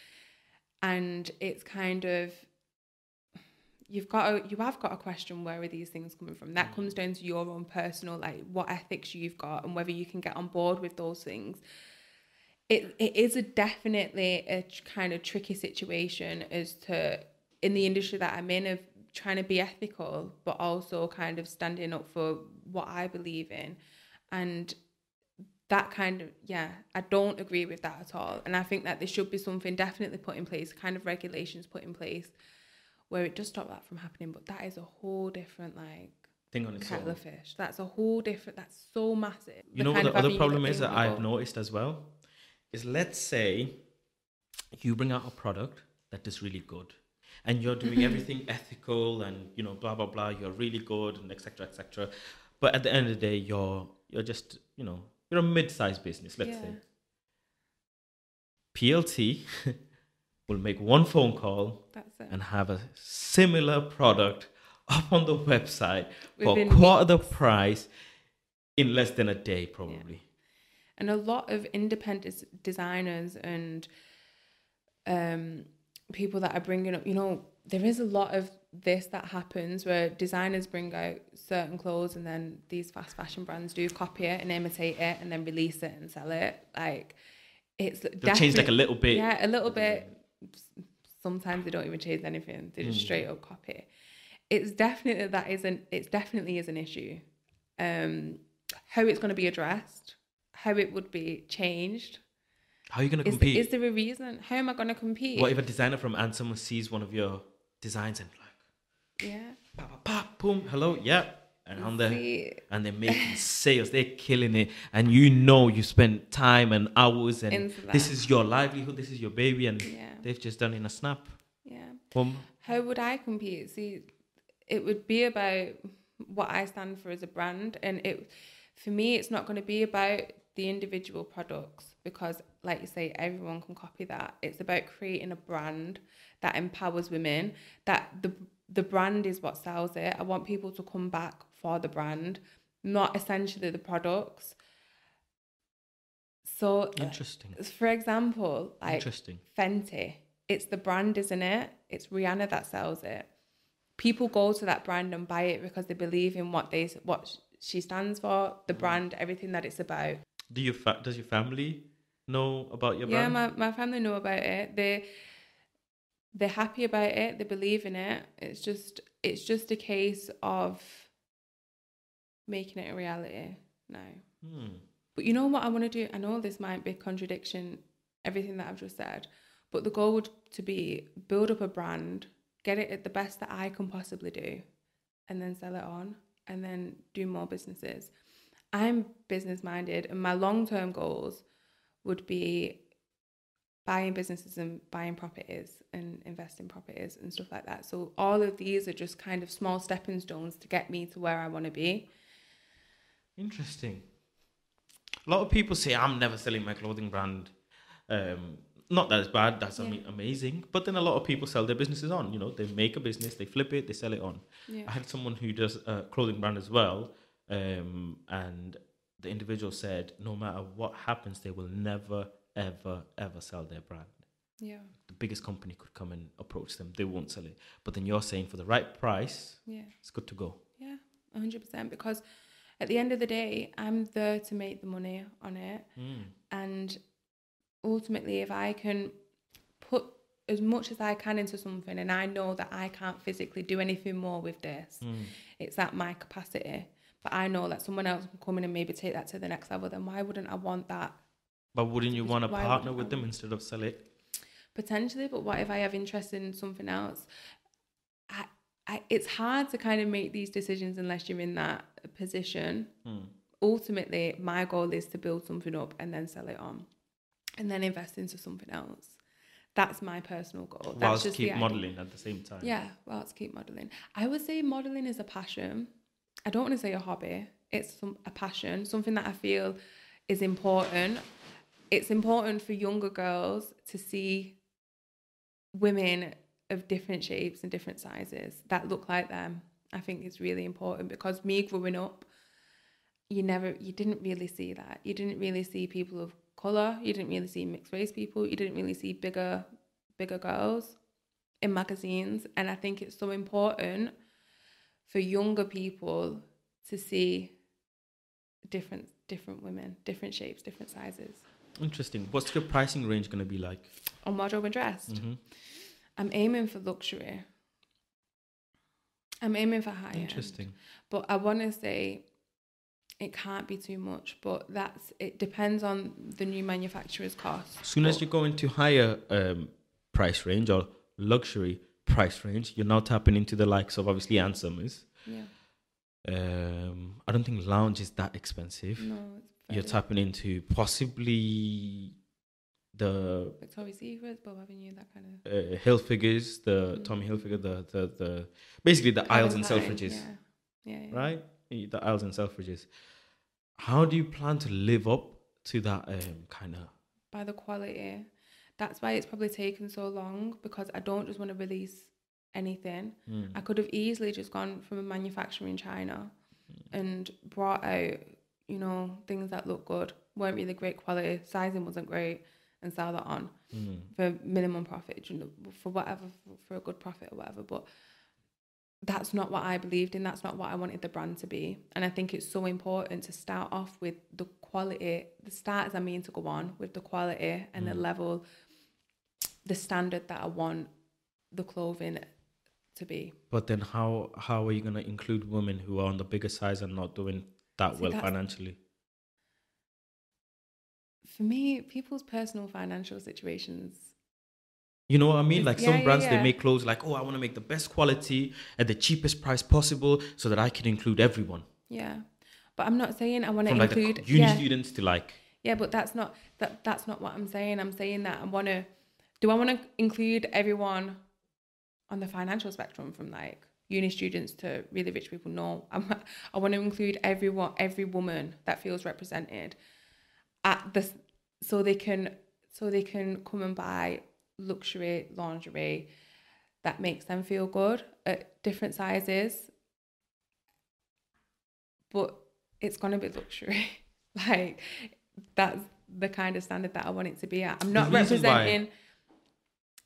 and it's kind of you've got to, you have got to question where are these things coming from? That mm. comes down to your own personal like what ethics you've got and whether you can get on board with those things. It it is a definitely a kind of tricky situation as to in the industry that I'm in of trying to be ethical but also kind of standing up for what I believe in. And that kind of yeah I don't agree with that at all. And I think that there should be something definitely put in place kind of regulations put in place where it does stop that from happening but that is a whole different like Thing on its kettle own. fish. That's a whole different that's so massive. You know what the other problem is that wanna I've noticed as well? Is let's say you bring out a product that is really good and you're doing everything ethical and you know blah blah blah you're really good and etc etc but at the end of the day you're you're just you know you're a mid-sized business let's say. PLT will make one phone call that's it. and have a similar product up on the website for Within quarter the price in less than a day probably. And a lot of independent designers and um, people that are bringing up, you know, there is a lot of this that happens where designers bring out certain clothes and then these fast fashion brands do copy it and imitate it and then release it and sell it. Like it's they'll change like a little bit. Yeah, a little bit. Sometimes they don't even change anything; they just straight up copy. It's definitely that isn't. It's definitely is an issue. Um, how it's going to be addressed, how it would be changed. How are you going to compete? is there a reason? How am I going to compete? what if a designer from Anselmo sees one of your designs and like, yeah. pop, pop, pop, boom, hello, yeah, and on See, and they're making sales, they're killing it, and you know you spent time and hours, and this is your livelihood, this is your baby, and Yeah. they've just done it in a snap. yeah. Boom. How would I compete? See, it would be about what I stand for as a brand, and it for me, it's not going to be about the individual products because, like you say, everyone can copy that. It's about creating a brand that empowers women. That the the brand is what sells it. I want people to come back for the brand, not essentially the products. So, uh, Interesting. for example, like Interesting. Fenty. It's the brand, isn't it? It's Rihanna that sells it. People go to that brand and buy it because they believe in what they what she stands for, the mm. brand, everything that it's about. Do you fa- does your family know about your yeah, brand? my, my family know about it. They they're happy about it. They believe in it. It's just it's just a case of making it a reality now. Hmm. But you know what I want to do? I know this might be a contradiction, everything that I've just said, but the goal would to be build up a brand, get it at the best that I can possibly do, and then sell it on, and then do more businesses. I'm business minded, and my long term goals would be buying businesses and buying properties and investing properties and stuff like that. So all of these are just kind of small stepping stones to get me to where I want to be. Interesting. A lot of people say I'm never selling my clothing brand. Um, not that it's bad. That's Yeah. ama- amazing. But then a lot of people sell their businesses on. You know, they make a business, they flip it, they sell it on. Yeah. I had someone who does a clothing brand as well, um, and the individual said, no matter what happens, they will never, ever, ever sell their brand. Yeah. The biggest company could come and approach them, they won't sell it. But then you're saying for the right price, Yeah. it's good to go. Yeah, hundred percent. Because at the end of the day, I'm there to make the money on it, Mm. and ultimately, if I can put as much as I can into something and I know that I can't physically do anything more with this, Mm. it's at my capacity. But I know that someone else can come in and maybe take that to the next level, then why wouldn't I want that But wouldn't you want to partner with them instead of sell it? potentially? But what if I have interest in something else? I, it's hard to kind of make these decisions unless you're in that position. Hmm. Ultimately, my goal is to build something up and then sell it on, and then invest into something else. That's my personal goal. That's Whilst just keep modeling at the same time. Yeah, well, let's keep modeling. I would say modeling is a passion. I don't want to say a hobby. It's some a passion, something that I feel is important. It's important for younger girls to see women of different shapes and different sizes that look like them. I think is really important because me growing up, you never, you didn't really see that. You didn't really see people of color. You didn't really see mixed race people. You didn't really see bigger, bigger girls in magazines and i think it's so important for younger people to see different different women different shapes different sizes Interesting. What's your pricing range going to be like? on wardrobe and dressed Mhm. I'm aiming for luxury. I'm aiming for high end. Interesting. but i want to say it can't be too much but that's it depends on the new manufacturer's cost. As soon as you go into higher um, price range or luxury price range, you're now tapping into the likes of obviously Ann yeah. Um, I don't think lounge is that expensive. no it's You're tapping into possibly the victoria's secret bob avenue that kind of uh, Hilfigers, the Mm. Tommy Hilfiger, the the the basically the aisles and Selfridges, yeah. Yeah, yeah. right? The aisles and Selfridges. How do you plan to live up to that um, kind of? by the quality. That's why it's probably taken so long because I don't just want to release anything. Hmm. I could have easily just gone from a manufacturer in China and brought out, you know, things that look good, weren't really great quality, sizing wasn't great, and sell that on Hmm. for minimum profit, you know, for whatever, for a good profit or whatever. But that's not what I believed in. That's not what I wanted the brand to be. And I think it's so important to start off with the quality, the starters I mean to go on with the quality and the Mm. level, the standard that I want the clothing to be. But then how how are you gonna include women who are on the bigger size and not doing that See, well financially? For me, people's personal financial situations. You know what I mean? Like yeah, some yeah, brands, they make clothes like, oh, I want to make the best quality at the cheapest price possible, so that I can include everyone, Yeah. But I'm not saying I want to from like the include uni yeah. students to like. Yeah, but that's not that that's not what I'm saying. I'm saying that I want to do I want to include everyone on the financial spectrum from like uni students to really rich people no I'm, I want to include everyone every woman that feels represented at this so they can so they can come and buy luxury lingerie that makes them feel good at different sizes but it's gonna be luxury like that's the kind of standard that I want it to be at. I'm not representing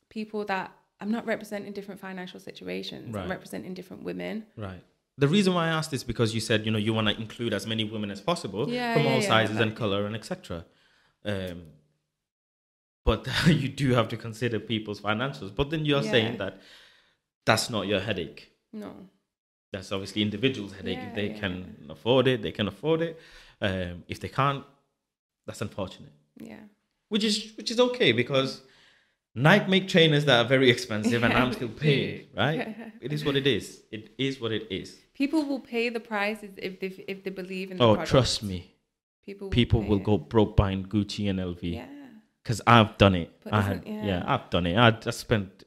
people that I'm not representing different financial situations. Right. I'm representing different women. Right. The reason why I asked is because you said you know you want to include as many women as possible Yeah, from yeah, all yeah, sizes and color and etc. Um, but you do have to consider people's financials. But then you're Yeah. saying that that's not your headache. No. That's obviously individuals' headache. Yeah, if they yeah. can afford it, they can afford it. Um, if they can't, that's unfortunate. Yeah. Which is which is okay because Nike make trainers that are very expensive, and I'm still paying. Right? It is what it is. It is what it is. People will pay the prices if they if they believe in the Oh, product. trust me. People will People will go broke buying Gucci and LV Yeah. because I've done it. But I had, yeah. yeah. I've done it. I just spent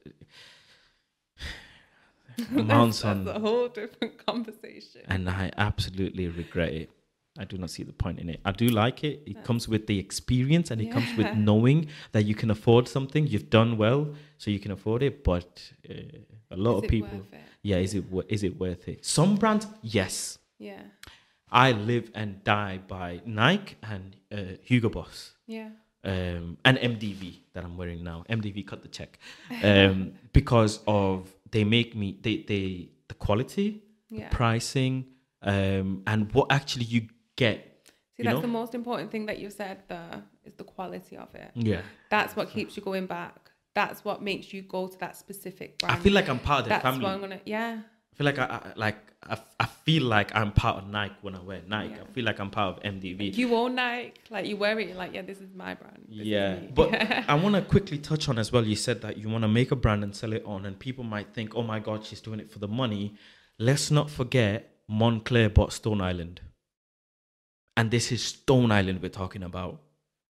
amounts that's, that's a whole different conversation. and I absolutely regret it. I do not see the point in it. I do like it. It comes with the experience, and it comes with knowing that you can afford something. You've done well, so you can afford it. But uh, a lot Is of people, yeah, is it is it worth it? Some brands, yes. Yeah. I live and die by Nike and uh, Hugo Boss. Yeah. um, and MDV that I'm wearing now. MDV cut the check um, because of they make me they they the quality, Yeah. pricing, um, and what actually you get See, You that's know? the most important thing that you've said there is the quality of it. Yeah. That's what keeps you going back. That's what makes you go to that specific brand. I feel like I'm part of the that's family. what I'm gonna. Yeah, feel like I, I like I, I feel like I'm part of Nike when I wear Nike. Yeah. I feel like I'm part of MDV. you own Nike. Like you wear it. You're like, yeah, this is my brand. This yeah, but I want to quickly touch on as well. You said that you want to make a brand and sell it on, and people might think, "Oh my God, she's doing it for the money." Let's not forget Moncler bought Stone Island, and this is Stone Island we're talking about,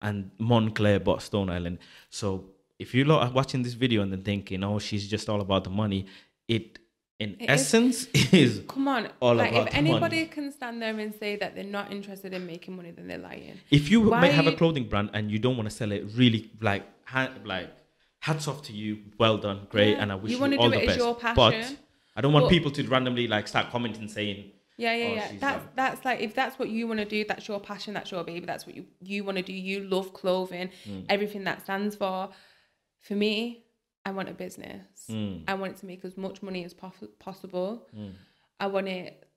and Moncler bought Stone Island. So if you lot are watching this video and then thinking, "Oh, she's just all about the money," it in It is. essence is Come on, all like about if anybody money. can stand there and say that they're not interested in making money, then they're lying. If you Why may have a clothing brand and you don't want to sell it, really like ha- like hats off to you. Well done, great, Yeah. and I wish You you, all do the it as best. your But. I don't want But- people to randomly like start commenting saying, Yeah, yeah, Oh, yeah. That's like- that's like if that's what you want to do, that's your passion, that's your baby, that's what you you want to do. You love clothing, Mm. everything that stands for. For me, I want a business. Mm. I want it to make as much money as poss- possible. Mm. I want it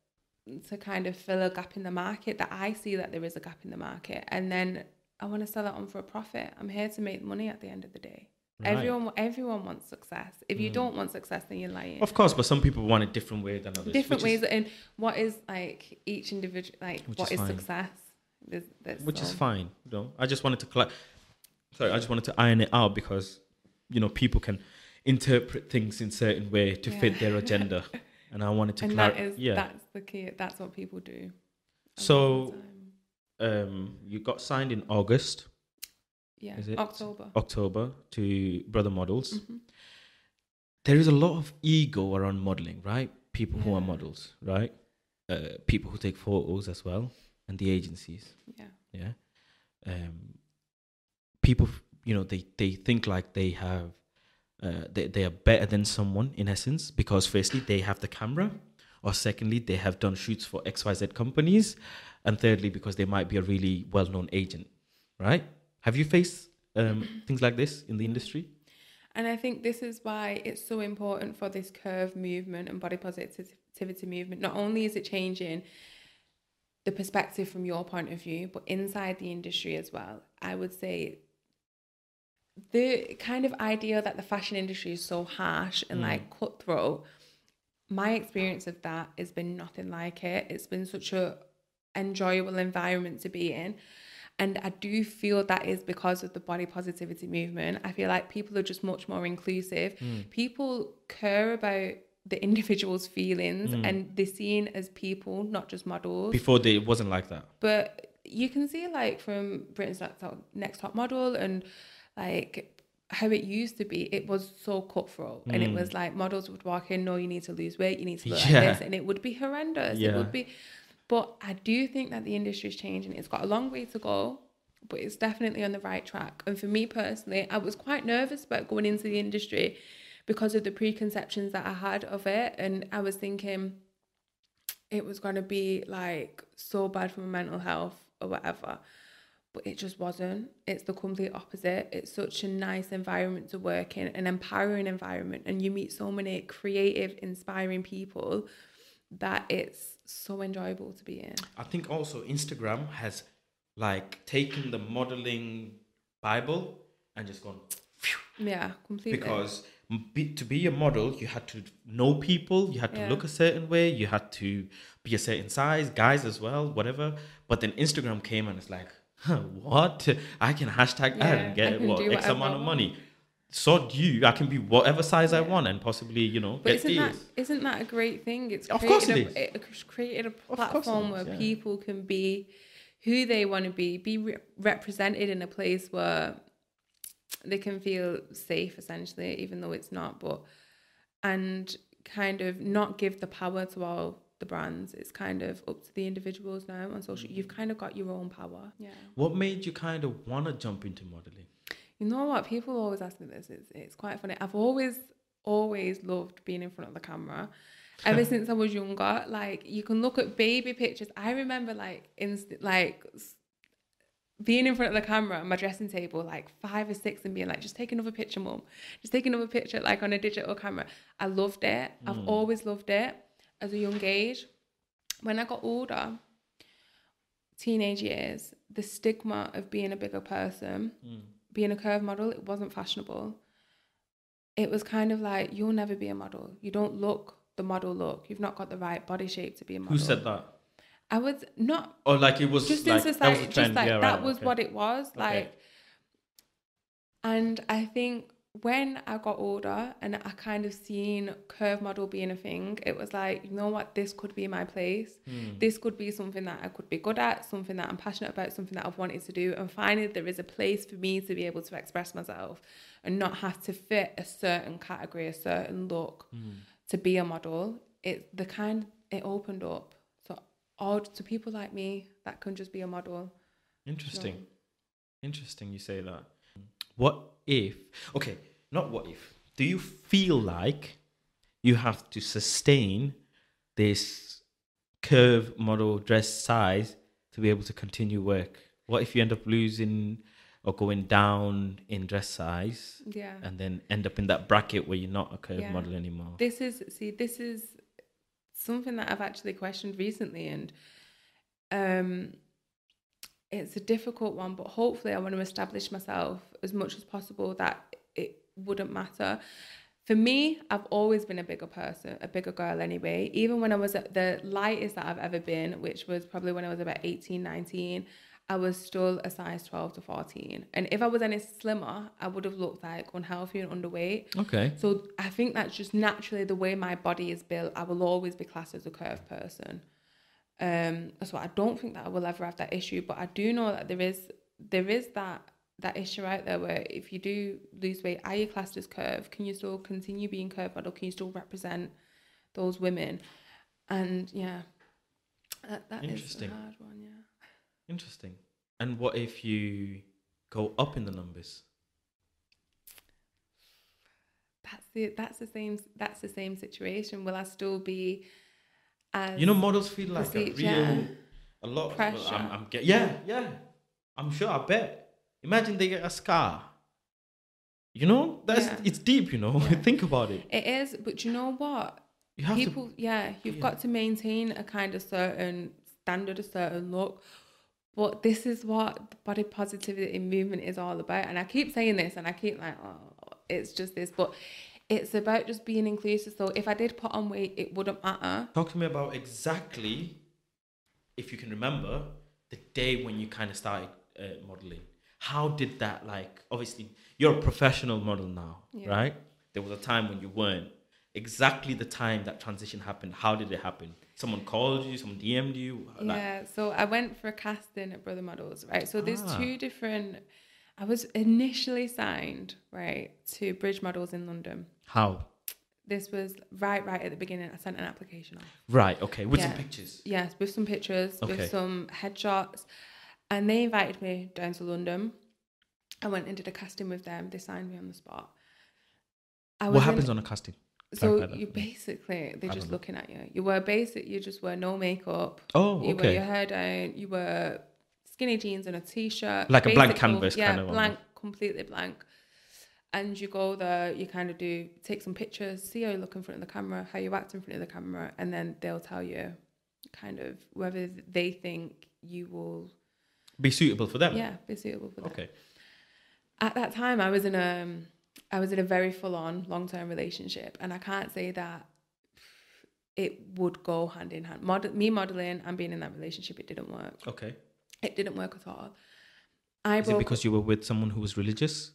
to kind of fill a gap in the market that I see that there is a gap in the market, and then I want to sell it on for a profit. I'm here to make money at the end of the day. Right. Mm. Everyone, everyone wants success. If you don't want success, then you're lying. of course, but some people want it different way than others. Different ways, is, and what is like each individual, like what is is, success? There's, there's which is fine. You know, I just wanted to cla sorry, I just wanted to iron it out because you know people can interpret things in certain way to fit their agenda, and I wanted to And clarify. that is yeah. that's the key. That's what people do. a lot of So- um, you got signed in August, yeah, is it- October. October to Brother Models. Mhm. there is a lot of ego around modeling, right? People who are models, right? Uh, people who take photos as well, and the agencies, Yeah, yeah. Um, people, you know, they they think like they have, uh, they they are better than someone in essence because firstly they have the camera, or secondly they have done shoots for X Y Z companies, and thirdly because they might be a really well known agent, right? Have you faced um, things like this in the industry? and I think this is why it's so important for this curve movement and body positivity movement. Not only is it changing the perspective from your point of view, but inside the industry as well. I would say the kind of idea that the fashion industry is so harsh and mm. like cutthroat. My experience of that has been nothing like it. It's been such a enjoyable environment to be in. And I do feel that is because of the body positivity movement. I feel like people are just much more inclusive. Mm. People care about the individual's feelings mm. and they're seen as people, not just models. Before they, it wasn't like that. But you can see like from Britain's Next Top, Next Top Model and like how it used to be, it was so cutthroat. And it mm. was like models would walk in, no, you need to lose weight, you need to look Yeah. like this. And it would be horrendous. It would be but I do think that the industry is changing. It's got a long way to go, but it's definitely on the right track. And for me personally, I was quite nervous about going into the industry because of the preconceptions that I had of it. And I was thinking it was going to be like so bad for my mental health or whatever. But it just wasn't. It's the complete opposite. It's such a nice environment to work in, an empowering environment. And you meet so many creative, inspiring people that it's so enjoyable to be in. I think also Instagram has like taken the modeling Bible and just gone Yeah, completely. because be, to be a model, you had to know people, you had to Yeah. look a certain way, you had to be a certain size, guys as well, whatever. But then Instagram came and it's like, what? I can hashtag that Yeah, and get what X amount of money. So do you? I can be whatever size I want and possibly, you know, But get isn't that deals. isn't that a great thing? It's Of course it a, it's created a platform is, where yeah. people can be who they want to be, be re- represented in a place where they can feel safe, essentially, even though it's not. But and kind of not give the power to all the brands. It's kind of up to the individuals now on social. You've mm-hmm. kind of got your own power. Yeah. What made you kind of want to jump into modeling? You know what? People always ask me this. It's it's quite funny. I've always always loved being in front of the camera. Ever since I was younger, like you can look at baby pictures. I remember like inst- like being in front of the camera on my dressing table, like five or six, and being like, "Just take another picture, mum. Just take another picture, like on a digital camera." I loved it. I've mm. always loved it as a young age. When I got older, teenage years, the stigma of being a bigger person, Mm. being a curve model, it wasn't fashionable. It was kind of like you'll never be a model. You don't look the model look. You've not got the right body shape to be a model. Who said that? I was not Or like it was just like, in that was society, just like yeah, that right, was okay. what it was. Okay. Like, and I think when I got older and I kind of seen curve model being a thing, it was like, you know what, this could be my place. Hmm. This could be something that I could be good at, something that I'm passionate about, something that I've wanted to do. And finally, there is a place for me to be able to express myself and not have to fit a certain category, a certain look Hmm. to be a model. It the kind it opened up to all to people like me that can just be a model. Interesting. So- Interesting you say that. What if, okay, not what if, do you feel like you have to sustain this curve model dress size to be able to continue work? What if you end up losing or going down in dress size Yeah. and then end up in that bracket where you're not a curve Yeah. model anymore? This is see, this is something that I've actually questioned recently and um it's a difficult one, but hopefully I want to establish myself as much as possible that it wouldn't matter. For me, I've always been a bigger person, a bigger girl anyway. Even when I was at the lightest that I've ever been, which was probably when I was about 18, 19, I was still a size 12 to 14. And if I was any slimmer, I would have looked like unhealthy and underweight. Okay. So I think that's just naturally the way my body is built. I will always be classed as a curved person. Um, so I don't think that I will ever have that issue, but I do know that there is there is that that issue out there where if you do lose weight, are you classed as curved? Can you still continue being curved model? Can you still represent those women? And yeah, that, that is Interesting. a hard one. Yeah. Interesting. And what if you go up in the numbers? That's the that's the same that's the same situation. Will I still be Um, you know, models feel like a real, yeah. a lot. Of, Pressure. I'm, I'm get, yeah, yeah. I'm sure. I bet. Imagine they get a scar. You know, that's Yeah. it's deep. You know, Yeah. think about it. It is, but you know what? You have People, yeah, you've got to maintain a kind of certain standard, a certain look. But this is what the body positivity movement is all about. And I keep saying this, and I keep like, oh, it's just this, but it's about just being inclusive. So if I did put on weight, it wouldn't matter. talk to me about exactly, if you can remember, the day when you kind of started uh, modeling. How did that like? Obviously, you're a professional model now, Yeah. right? There was a time when you weren't. Exactly the time that transition happened. How did it happen? Someone called you. Someone DM'd you. Like, Yeah, so I went for a casting at Brother Models, right? So there's Ah. two different. I was initially signed, right, to Bridge Models in London. How? This was right, right at the beginning. I sent an application off. Right. Okay. With some pictures. Yes, with some pictures, Okay. with some headshots. And they invited me down to London. I went and did a casting with them. They signed me on the spot. I What happens on a casting? so you basically they're I just looking at you. You were basic. You just wear no makeup. Oh, You wear your hair down. You wear skinny jeans and a t-shirt. Like a blank canvas yeah, kind of blank, completely blank. And you go there. You kind of do take some pictures, see how you look in front of the camera, how you act in front of the camera, and then they'll tell you, kind of whether they think you will, Be suitable for them. yeah, be suitable for them. Okay. At that time, I was in a, um, I was in a very full-on long-term relationship, and I can't say that it would go hand in hand. Mod- me modeling and being in that relationship, it didn't work. Okay. It didn't work at all. I Is it because you were with someone who was religious?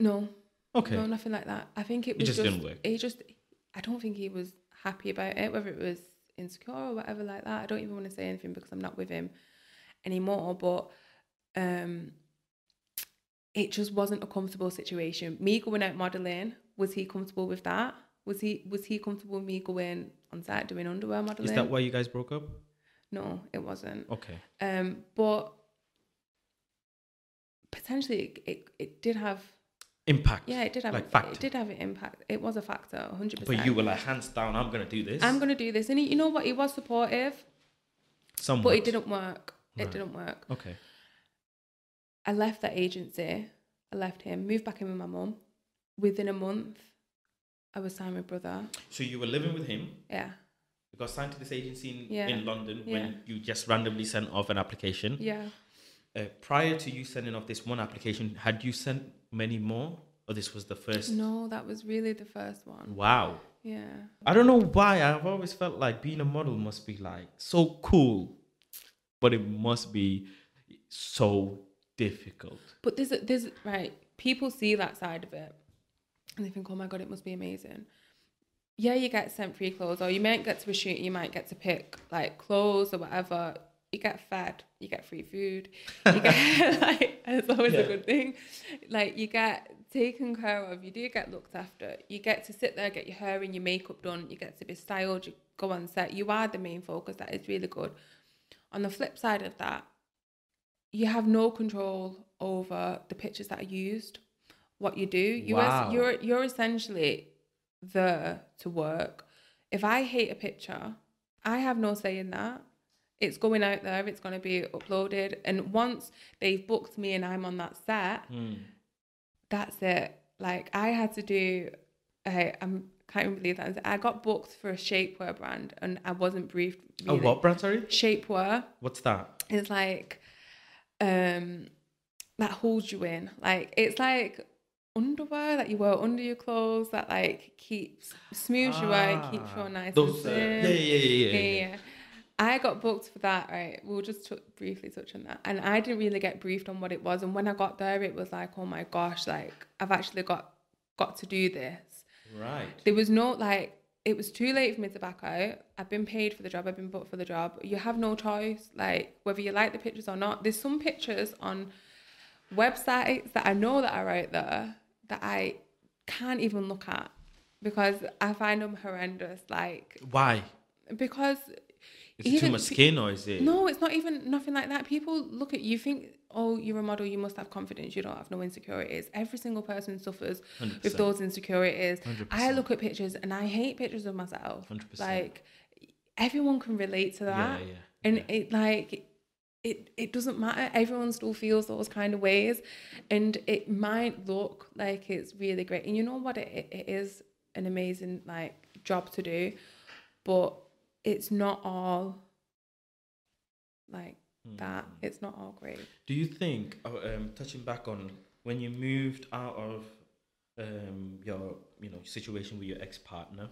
No, Okay. no, nothing like that. I think it It was just just, didn't work. He just, I don't think he was happy about it. Whether it was insecure or whatever like that, I don't even want to say anything because I'm not with him anymore. But um, it just wasn't a comfortable situation. Me going out modeling, was he comfortable with that? Was he was he comfortable with me going on set doing underwear modeling? Is that why you guys broke up? no, it wasn't. Okay. Um, but potentially it, it, it did have Impact. yeah it did have Like it did have an impact it was a factor 100% But you were like hands down. I'm gonna do this. I'm gonna do this and he, you know what he was supportive Somewhat. but it didn't work it Right. didn't work Okay. I left that agency I left him moved back in with my mum within a month I was signed with brother So you were living with him. yeah you got signed to this agency in, Yeah. in London Yeah. when you just randomly sent off an application. Yeah. Uh, prior to you sending off this one application, had you sent many more, or this was the first? No, that was really the first one. Wow. Yeah. I don't know why. I've always felt like being a model must be like so cool, but it must be so difficult. But there's there's right. People see that side of it, and they think, "Oh my god, it must be amazing." Yeah, you get sent free clothes, or you might get to a shoot. You might get to pick like clothes or whatever. You get fed. You get free food. You get like it's always Yeah. a good thing. Like you get taken care of. You do get looked after. You get to sit there, get your hair and your makeup done. You get to be styled. You go on set. You are the main focus. That is really good. On the flip side of that, you have no control over the pictures that are used, what you do. You Wow. you're you're essentially there to work. If I hate a picture, I have no say in that. It's going out there, it's going to be uploaded. And once they've booked me and I'm on that set, Mm. that's it. Like I had to do, I I'm, can't even believe that. I got booked for a shapewear brand and I wasn't briefed. A Really. what brand? Sorry. Shapewear What's that? It's like, um, that holds you in. Like it's like underwear that you wear under your clothes that like keeps smooths you out, keeps you all nice Ah. Those, and uh, yeah, yeah, yeah, yeah, Yeah, yeah. I got booked for that, right? We'll just t- briefly touch on that. And I didn't really get briefed on what it was. And when I got there, it was like, oh my gosh, like I've actually got got to do this. Right. There was no like it was too late for me to back out. I've been paid for the job, I've been booked for the job. You have no choice, like whether you like the pictures or not. There's some pictures on websites that I know that are out there that I can't even look at because I find them horrendous. Like Why? because Is it too much skin, or is it? no, it's not even nothing like that. People look at you, think, oh, you're a model, you must have confidence, you don't have no insecurities. Every single person suffers 100%. with those insecurities. 100%. I look at pictures and I hate pictures of myself. 100%. Like everyone can relate to that. Yeah, yeah. And yeah. it like it it doesn't matter. Everyone still feels those kind of ways. And it might look like it's really great. And you know what? It, it is an amazing like job to do, but it's not all like that. It's not all great. Do you think, uh, um, touching back on when you moved out of um, your, you know, situation with your ex partner,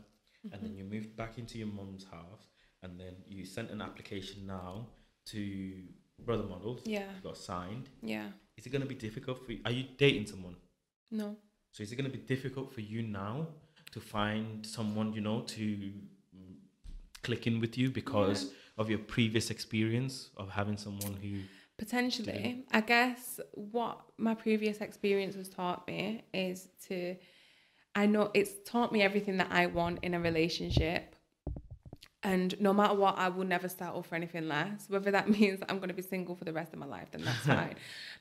and then you moved back into your mum's house, and then you sent an application now to Brother Models, Yeah. you got signed. Yeah. Is it going to be difficult for you? Are you dating someone? No. So is it going to be difficult for you now to find someone, you know, to click in with you because of your previous experience of having someone who Potentially. I guess what my previous experience has taught me is to I know it's taught me everything that I want in a relationship. And no matter what, I will never settle for anything less. Whether that means that I'm going to be single for the rest of my life, then that's fine.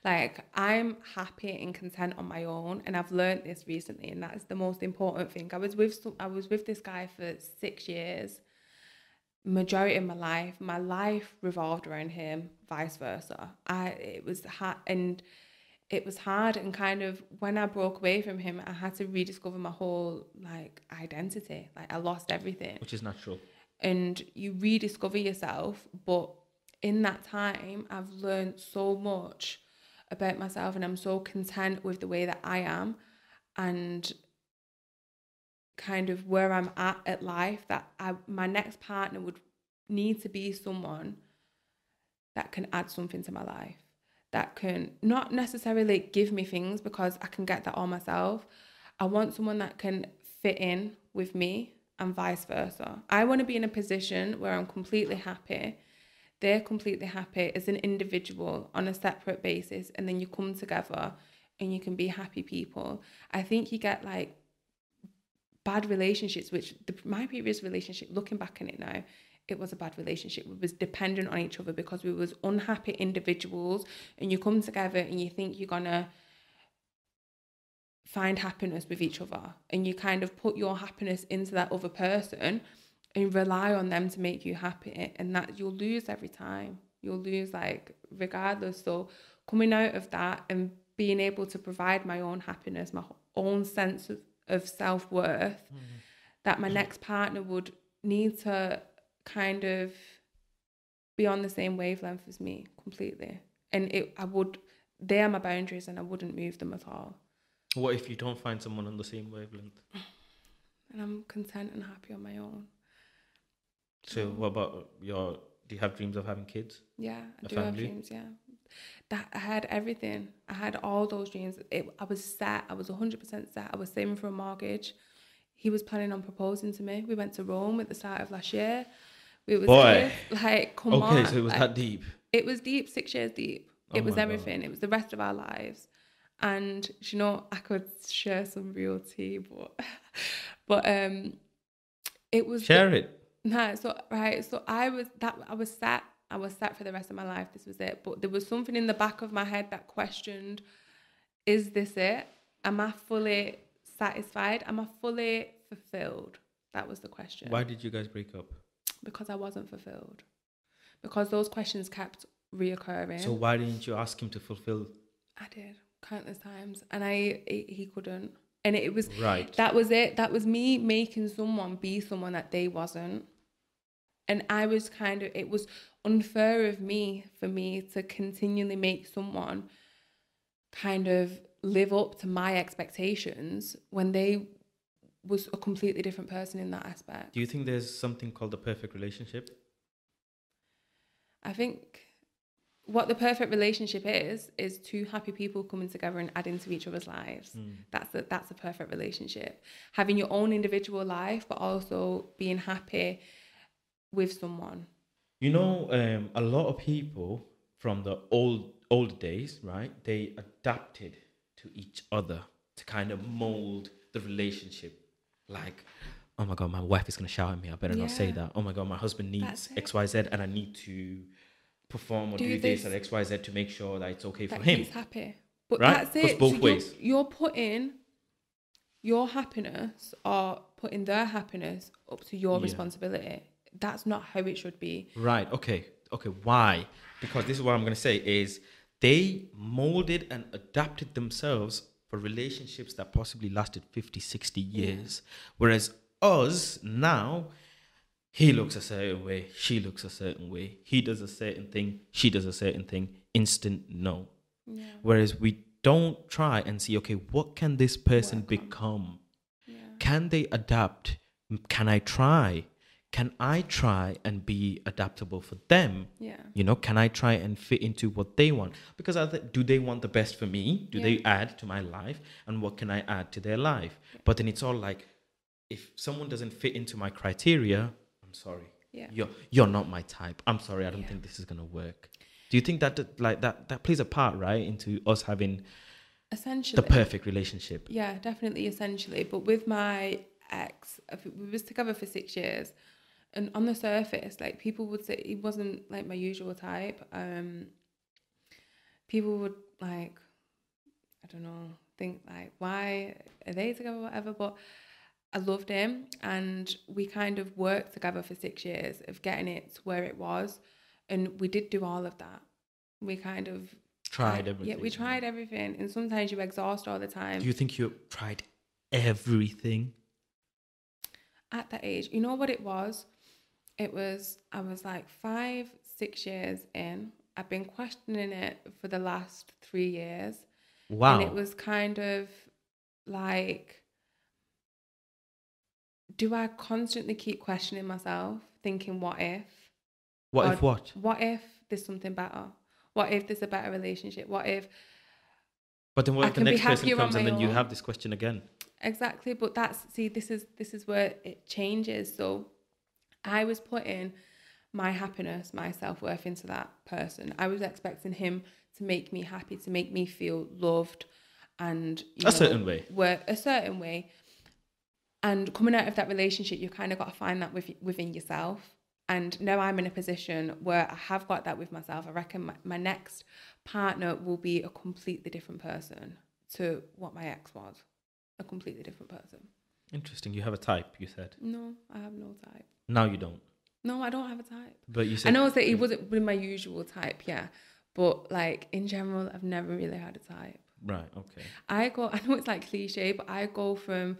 Like, I'm happy and content on my own. And I've learned this recently. And that's the most important thing. I was with, some- I was with this guy for six years majority of my life my life revolved around him vice versa. I it was hard and it was hard and kind of when i broke away from him i had to rediscover my whole like identity. Like i lost everything. Which is natural. and you rediscover yourself but in that time i've learned so much about myself and i'm so content with the way that i am. And kind of where i'm at at life that I, my next partner would need to be someone that can add something to my life that can not necessarily give me things because i can get that all myself. I want someone that can fit in with me and vice versa. I want to be in a position where i'm completely happy. They're completely happy as an individual on a separate basis and then you come together and you can be happy people. I think you get like bad relationships which the, my previous relationship looking back on it now it was a bad relationship. We was dependent on each other because we was unhappy individuals and you come together and you think you're gonna find happiness with each other and you kind of put your happiness into that other person and rely on them to make you happy and that you'll lose every time. You'll lose like regardless. So coming out of that and being able to provide my own happiness my own sense of, of self-worth hmm. that my next partner would need to kind of be on the same wavelength as me completely. And it I would they are my boundaries and I wouldn't move them at all. What if you don't find someone on the same wavelength? And I'm content and happy on my own. So mm. what about your? Do you have dreams of having kids? Yeah, I do have dreams. Yeah, that I had everything. I had all those dreams. It, I was set. I was hundred percent set. I was saving for a mortgage. He was planning on proposing to me. We went to Rome at the start of last year. We was Boy. kids. like come okay, on. so it was like, that deep. it was deep, six years deep. Oh it was my God. everything. It was the rest of our lives. And you know, I could share some real tea, but but um it was the- Share it. no, so right, so I was that I was set. I was set for the rest of my life. This was it. But there was something in the back of my head that questioned: Is this it? Am I fully satisfied? Am I fully fulfilled? That was the question. Why did you guys break up? Because I wasn't fulfilled. Because those questions kept reoccurring. So why didn't you ask him to fulfill? I did countless times, and I he he couldn't. And it was Right. that was it. That was me making someone be someone that they wasn't. And I was kind of, it was unfair of me for me to continually make someone kind of live up to my expectations when they was a completely different person in that aspect. Do you think there's something called the perfect relationship? I think what the perfect relationship is is two happy people coming together and adding to each other's lives. Hmm. That's a that's a perfect relationship. Having your own individual life, but also being happy with someone. You know, um, a lot of people from the old old days, right? They adapted to each other to kind of mold the relationship. Like, oh my god, my wife is gonna shout at me. I better not say that. Oh my god, my husband needs X, Y, Z, and I need to perform or do, Do this this. at X, Y, Z to make sure that it's okay for him. he's happy. But Right? that's it. both you're- ways. You're, putting your happiness or putting their happiness up to your Yeah. responsibility. That's not how it should be. Right. Okay. Okay. Why? Because this is what I'm going to say is they molded and adapted themselves for relationships that possibly lasted 50, 60 years. Whereas us now, he looks a certain way, she looks a certain way, he does a certain thing, she does a certain thing, instant no. Yeah. Whereas we don't try and see, okay, what can this person Work become? Yeah. can they adapt can i try can i try and be adaptable for them? Yeah. you know can i try and fit into what they want? Because they, do they want the best for me? Do they add to my life? And what can i add to their life? But then it's all like if someone doesn't fit into my criteria i'm sorry. Yeah. you're you're not my type. I'm sorry i don't Yeah. think this is going to work. Do you think that that- like that that plays a part right into us having Essentially. the perfect relationship? Yeah, definitely, essentially. But with my ex, we was together for six years, and on the surface, like people would say he wasn't like my usual type. Um, people would like, I don't know, think like, why are they together, or whatever. But I loved him, and we kind of worked together for six years of getting it to where it was, and we did do all of that. We kind of tried everything Yeah, we tried everything, and sometimes you exhaust all the time. Do you think you tried everything? at that age, you know what it was? It was, I was like five, six years in. I've been questioning it for the last three years. Wow. And it was kind of like, do I constantly keep questioning myself, thinking, what if? what or if what? What if there's something better? What if there's a better relationship? What if But then what if the next person comes and then you have this question again? Exactly, but that's see, this is this is where it changes. So I was putting my happiness, my self worth into that person. I was expecting him to make me happy, to make me feel loved, and you A certain way. work a certain way. And coming out of that relationship, you kind of got to find that with, within yourself. And now I'm in a position where I have got that with myself. I reckon my, my next partner will be a completely different person to what my ex was. A completely different person. Interesting. You have a type, you said. No, I have no type. Now you don't. No, I don't have a type. But you said I know that he wasn't my usual type, yeah. But like in general, I've never really had a type. Right, okay. I go, I know it's like cliche, but I go from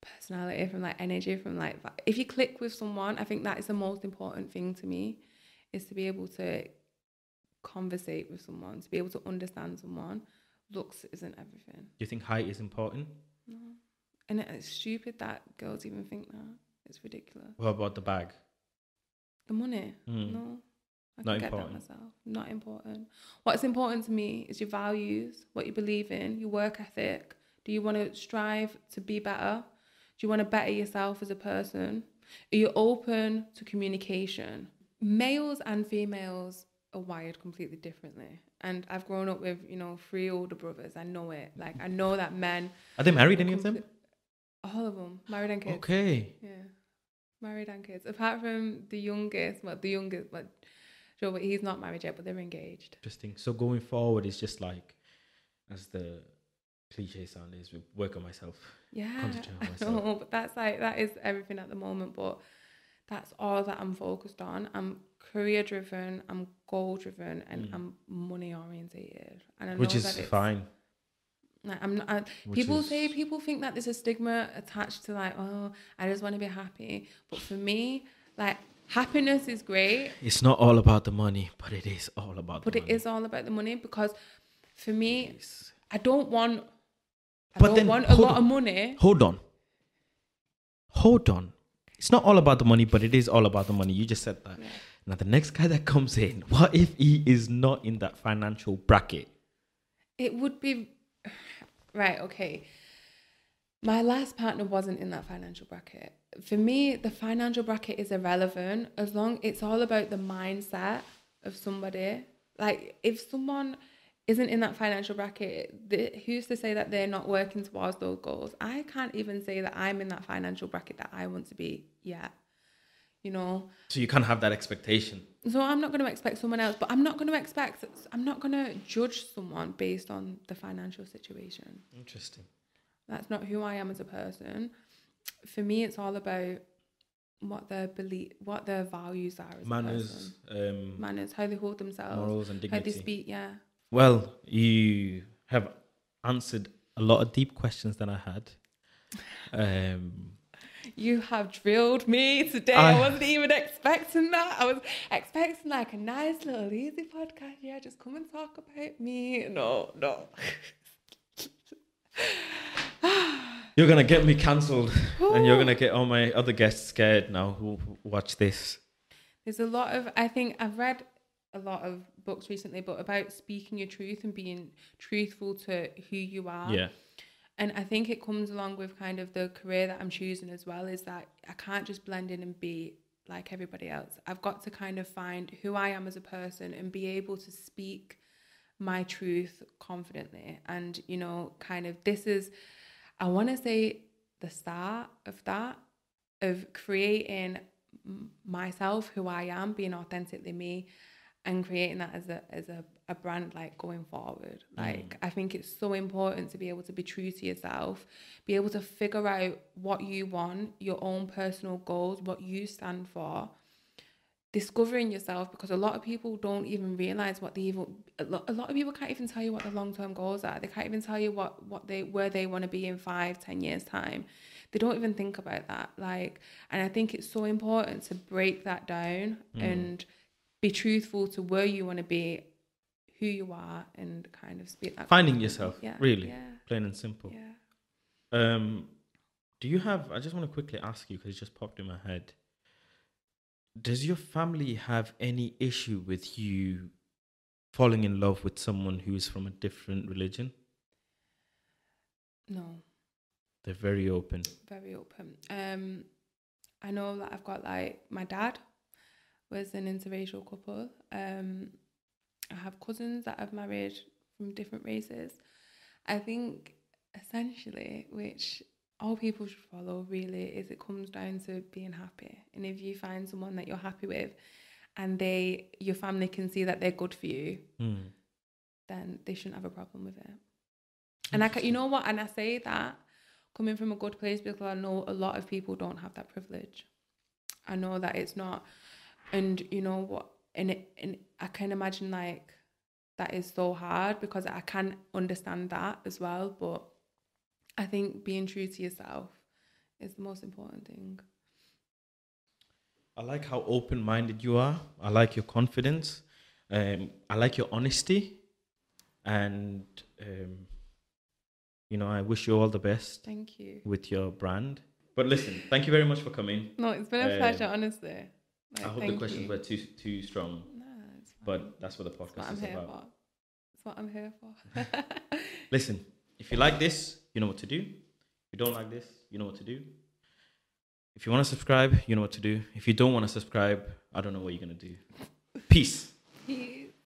personality, from like energy, from like if you click with someone, I think that is the most important thing to me, is to be able to conversate with someone, to be able to understand someone. Looks isn't everything. Do you think height is important? No. And it's stupid that girls even think that. It's ridiculous. What about the bag? The money? Mm. No. I Not can get important. that myself. Not important. What's important to me is your values, what you believe in, your work ethic. Do you want to strive to be better? Do you want to better yourself as a person? Are you open to communication? Males and females are wired completely differently. And I've grown up with, you know, three older brothers. I know it. Like, I know that men. Are they married, any of them? All of them. Married and kids. Okay. Yeah. Married and kids. Apart from the youngest, well, the youngest, but sure, but he's not married yet, but they're engaged. Interesting. So going forward is just like, as the cliche sound is, work on myself. Yeah. Concentrate on I myself. know, but that's like, that is everything at the moment, but that's all that I'm focused on. I'm career driven, I'm goal driven, and Mm. I'm money orientated. And I know Which is it's, fine. Like, I'm not, I, people is- say people think that there's a stigma attached to like, oh, I just want to be happy. But for me, like happiness is great, It's not all about the money, but it is all about but the it money. is all about the money because for me, I don't want. I But don't then, want a hold lot on. of money. Hold on. Hold on. It's not all about the money, but it is all about the money. You just said that. Yeah. Now, the next guy that comes in, what if he is not in that financial bracket? It would be right. Okay, my last partner wasn't in that financial bracket. For me, the financial bracket is irrelevant as long it's all about the mindset of somebody. Like if someone isn't in that financial bracket, who's to say that they're not working towards those goals? I can't even say that I'm in that financial bracket that I want to be yet. You know, So you can't have that expectation. so I'm not going to expect someone else, but I'm not going to expect, I'm not going to judge someone based on the financial situation. Interesting. That's not who I am as a person. For me, it's all about what their belief, what their values are as Manners, um, manners, how they hold themselves, morals, and how they dignity. speak. Yeah, Well, you have answered a lot of deep questions that I had. Um, you have drilled me today. I, I- wasn't even expecting that. I was expecting like a nice little easy podcast. Yeah, just come and talk about me. No, no. you're gonna get me cancelled, and you're gonna get all my other guests scared now who who watch this. There's a lot of I think I've read a lot of books recently, but about speaking your truth and being truthful to who you are. Yeah, And I think it comes along with kind of the career that I'm choosing as well, is that I can't just blend in and be like everybody else. I've got to kind of find who I am as a person and be able to speak my truth confidently. And, you know, kind of this is, I want to say, the start of that, of creating myself, who I am, being authentically me, and creating that as a as a, a brand like going forward. Mm. Like I think it's so important to be able to be true to yourself, be able to figure out what you want, your own personal goals, what you stand for. Discovering yourself because a lot of people don't even realize what they even a lot, a lot of people can't even tell you what their long term goals are. They can't even tell you what what they where they want to be in five, ten years time. They don't even think about that. Like, and I think it's so important to break that down mm. and be truthful to where you want to be, who you are, and kind of speak that. finding yourself, Yeah. really, Yeah. plain and simple. Yeah. Um, do you have? I just want to quickly ask you because it just popped in my head. Does your family have any issue with you falling in love with someone who is from a different religion? No. They're very open. very open. Um, I know that I've got like my dad was an interracial couple. Um, I have cousins that I've married from different races. I think essentially, which all people should follow really, is it comes down to being happy. And if you find someone that you're happy with, and they your family can see that they're good for you, Mm. then they shouldn't have a problem with it. And I, ca- you know what? And I say that coming from a good place because I know a lot of people don't have that privilege. I know that it's not, and you know what? And it, and I can imagine like that is so hard because I can understand that as well. But I think being true to yourself is the most important thing. I like how open minded you are. I like your confidence. Um, I like your honesty. And, um, you know, I wish you all the best Thank you. with your brand. But listen, thank you very much for coming. No, it's been a Um, pleasure, honestly. I hope the questions you. were too too strong, fine. but that's what the what podcast I'm is here about. It's what I'm here for. Listen, if you like this, you know what to do. If you don't like this, you know what to do. If you want to subscribe, you know what to do. If you don't want to subscribe, I don't know what you're going to do. Peace. Peace.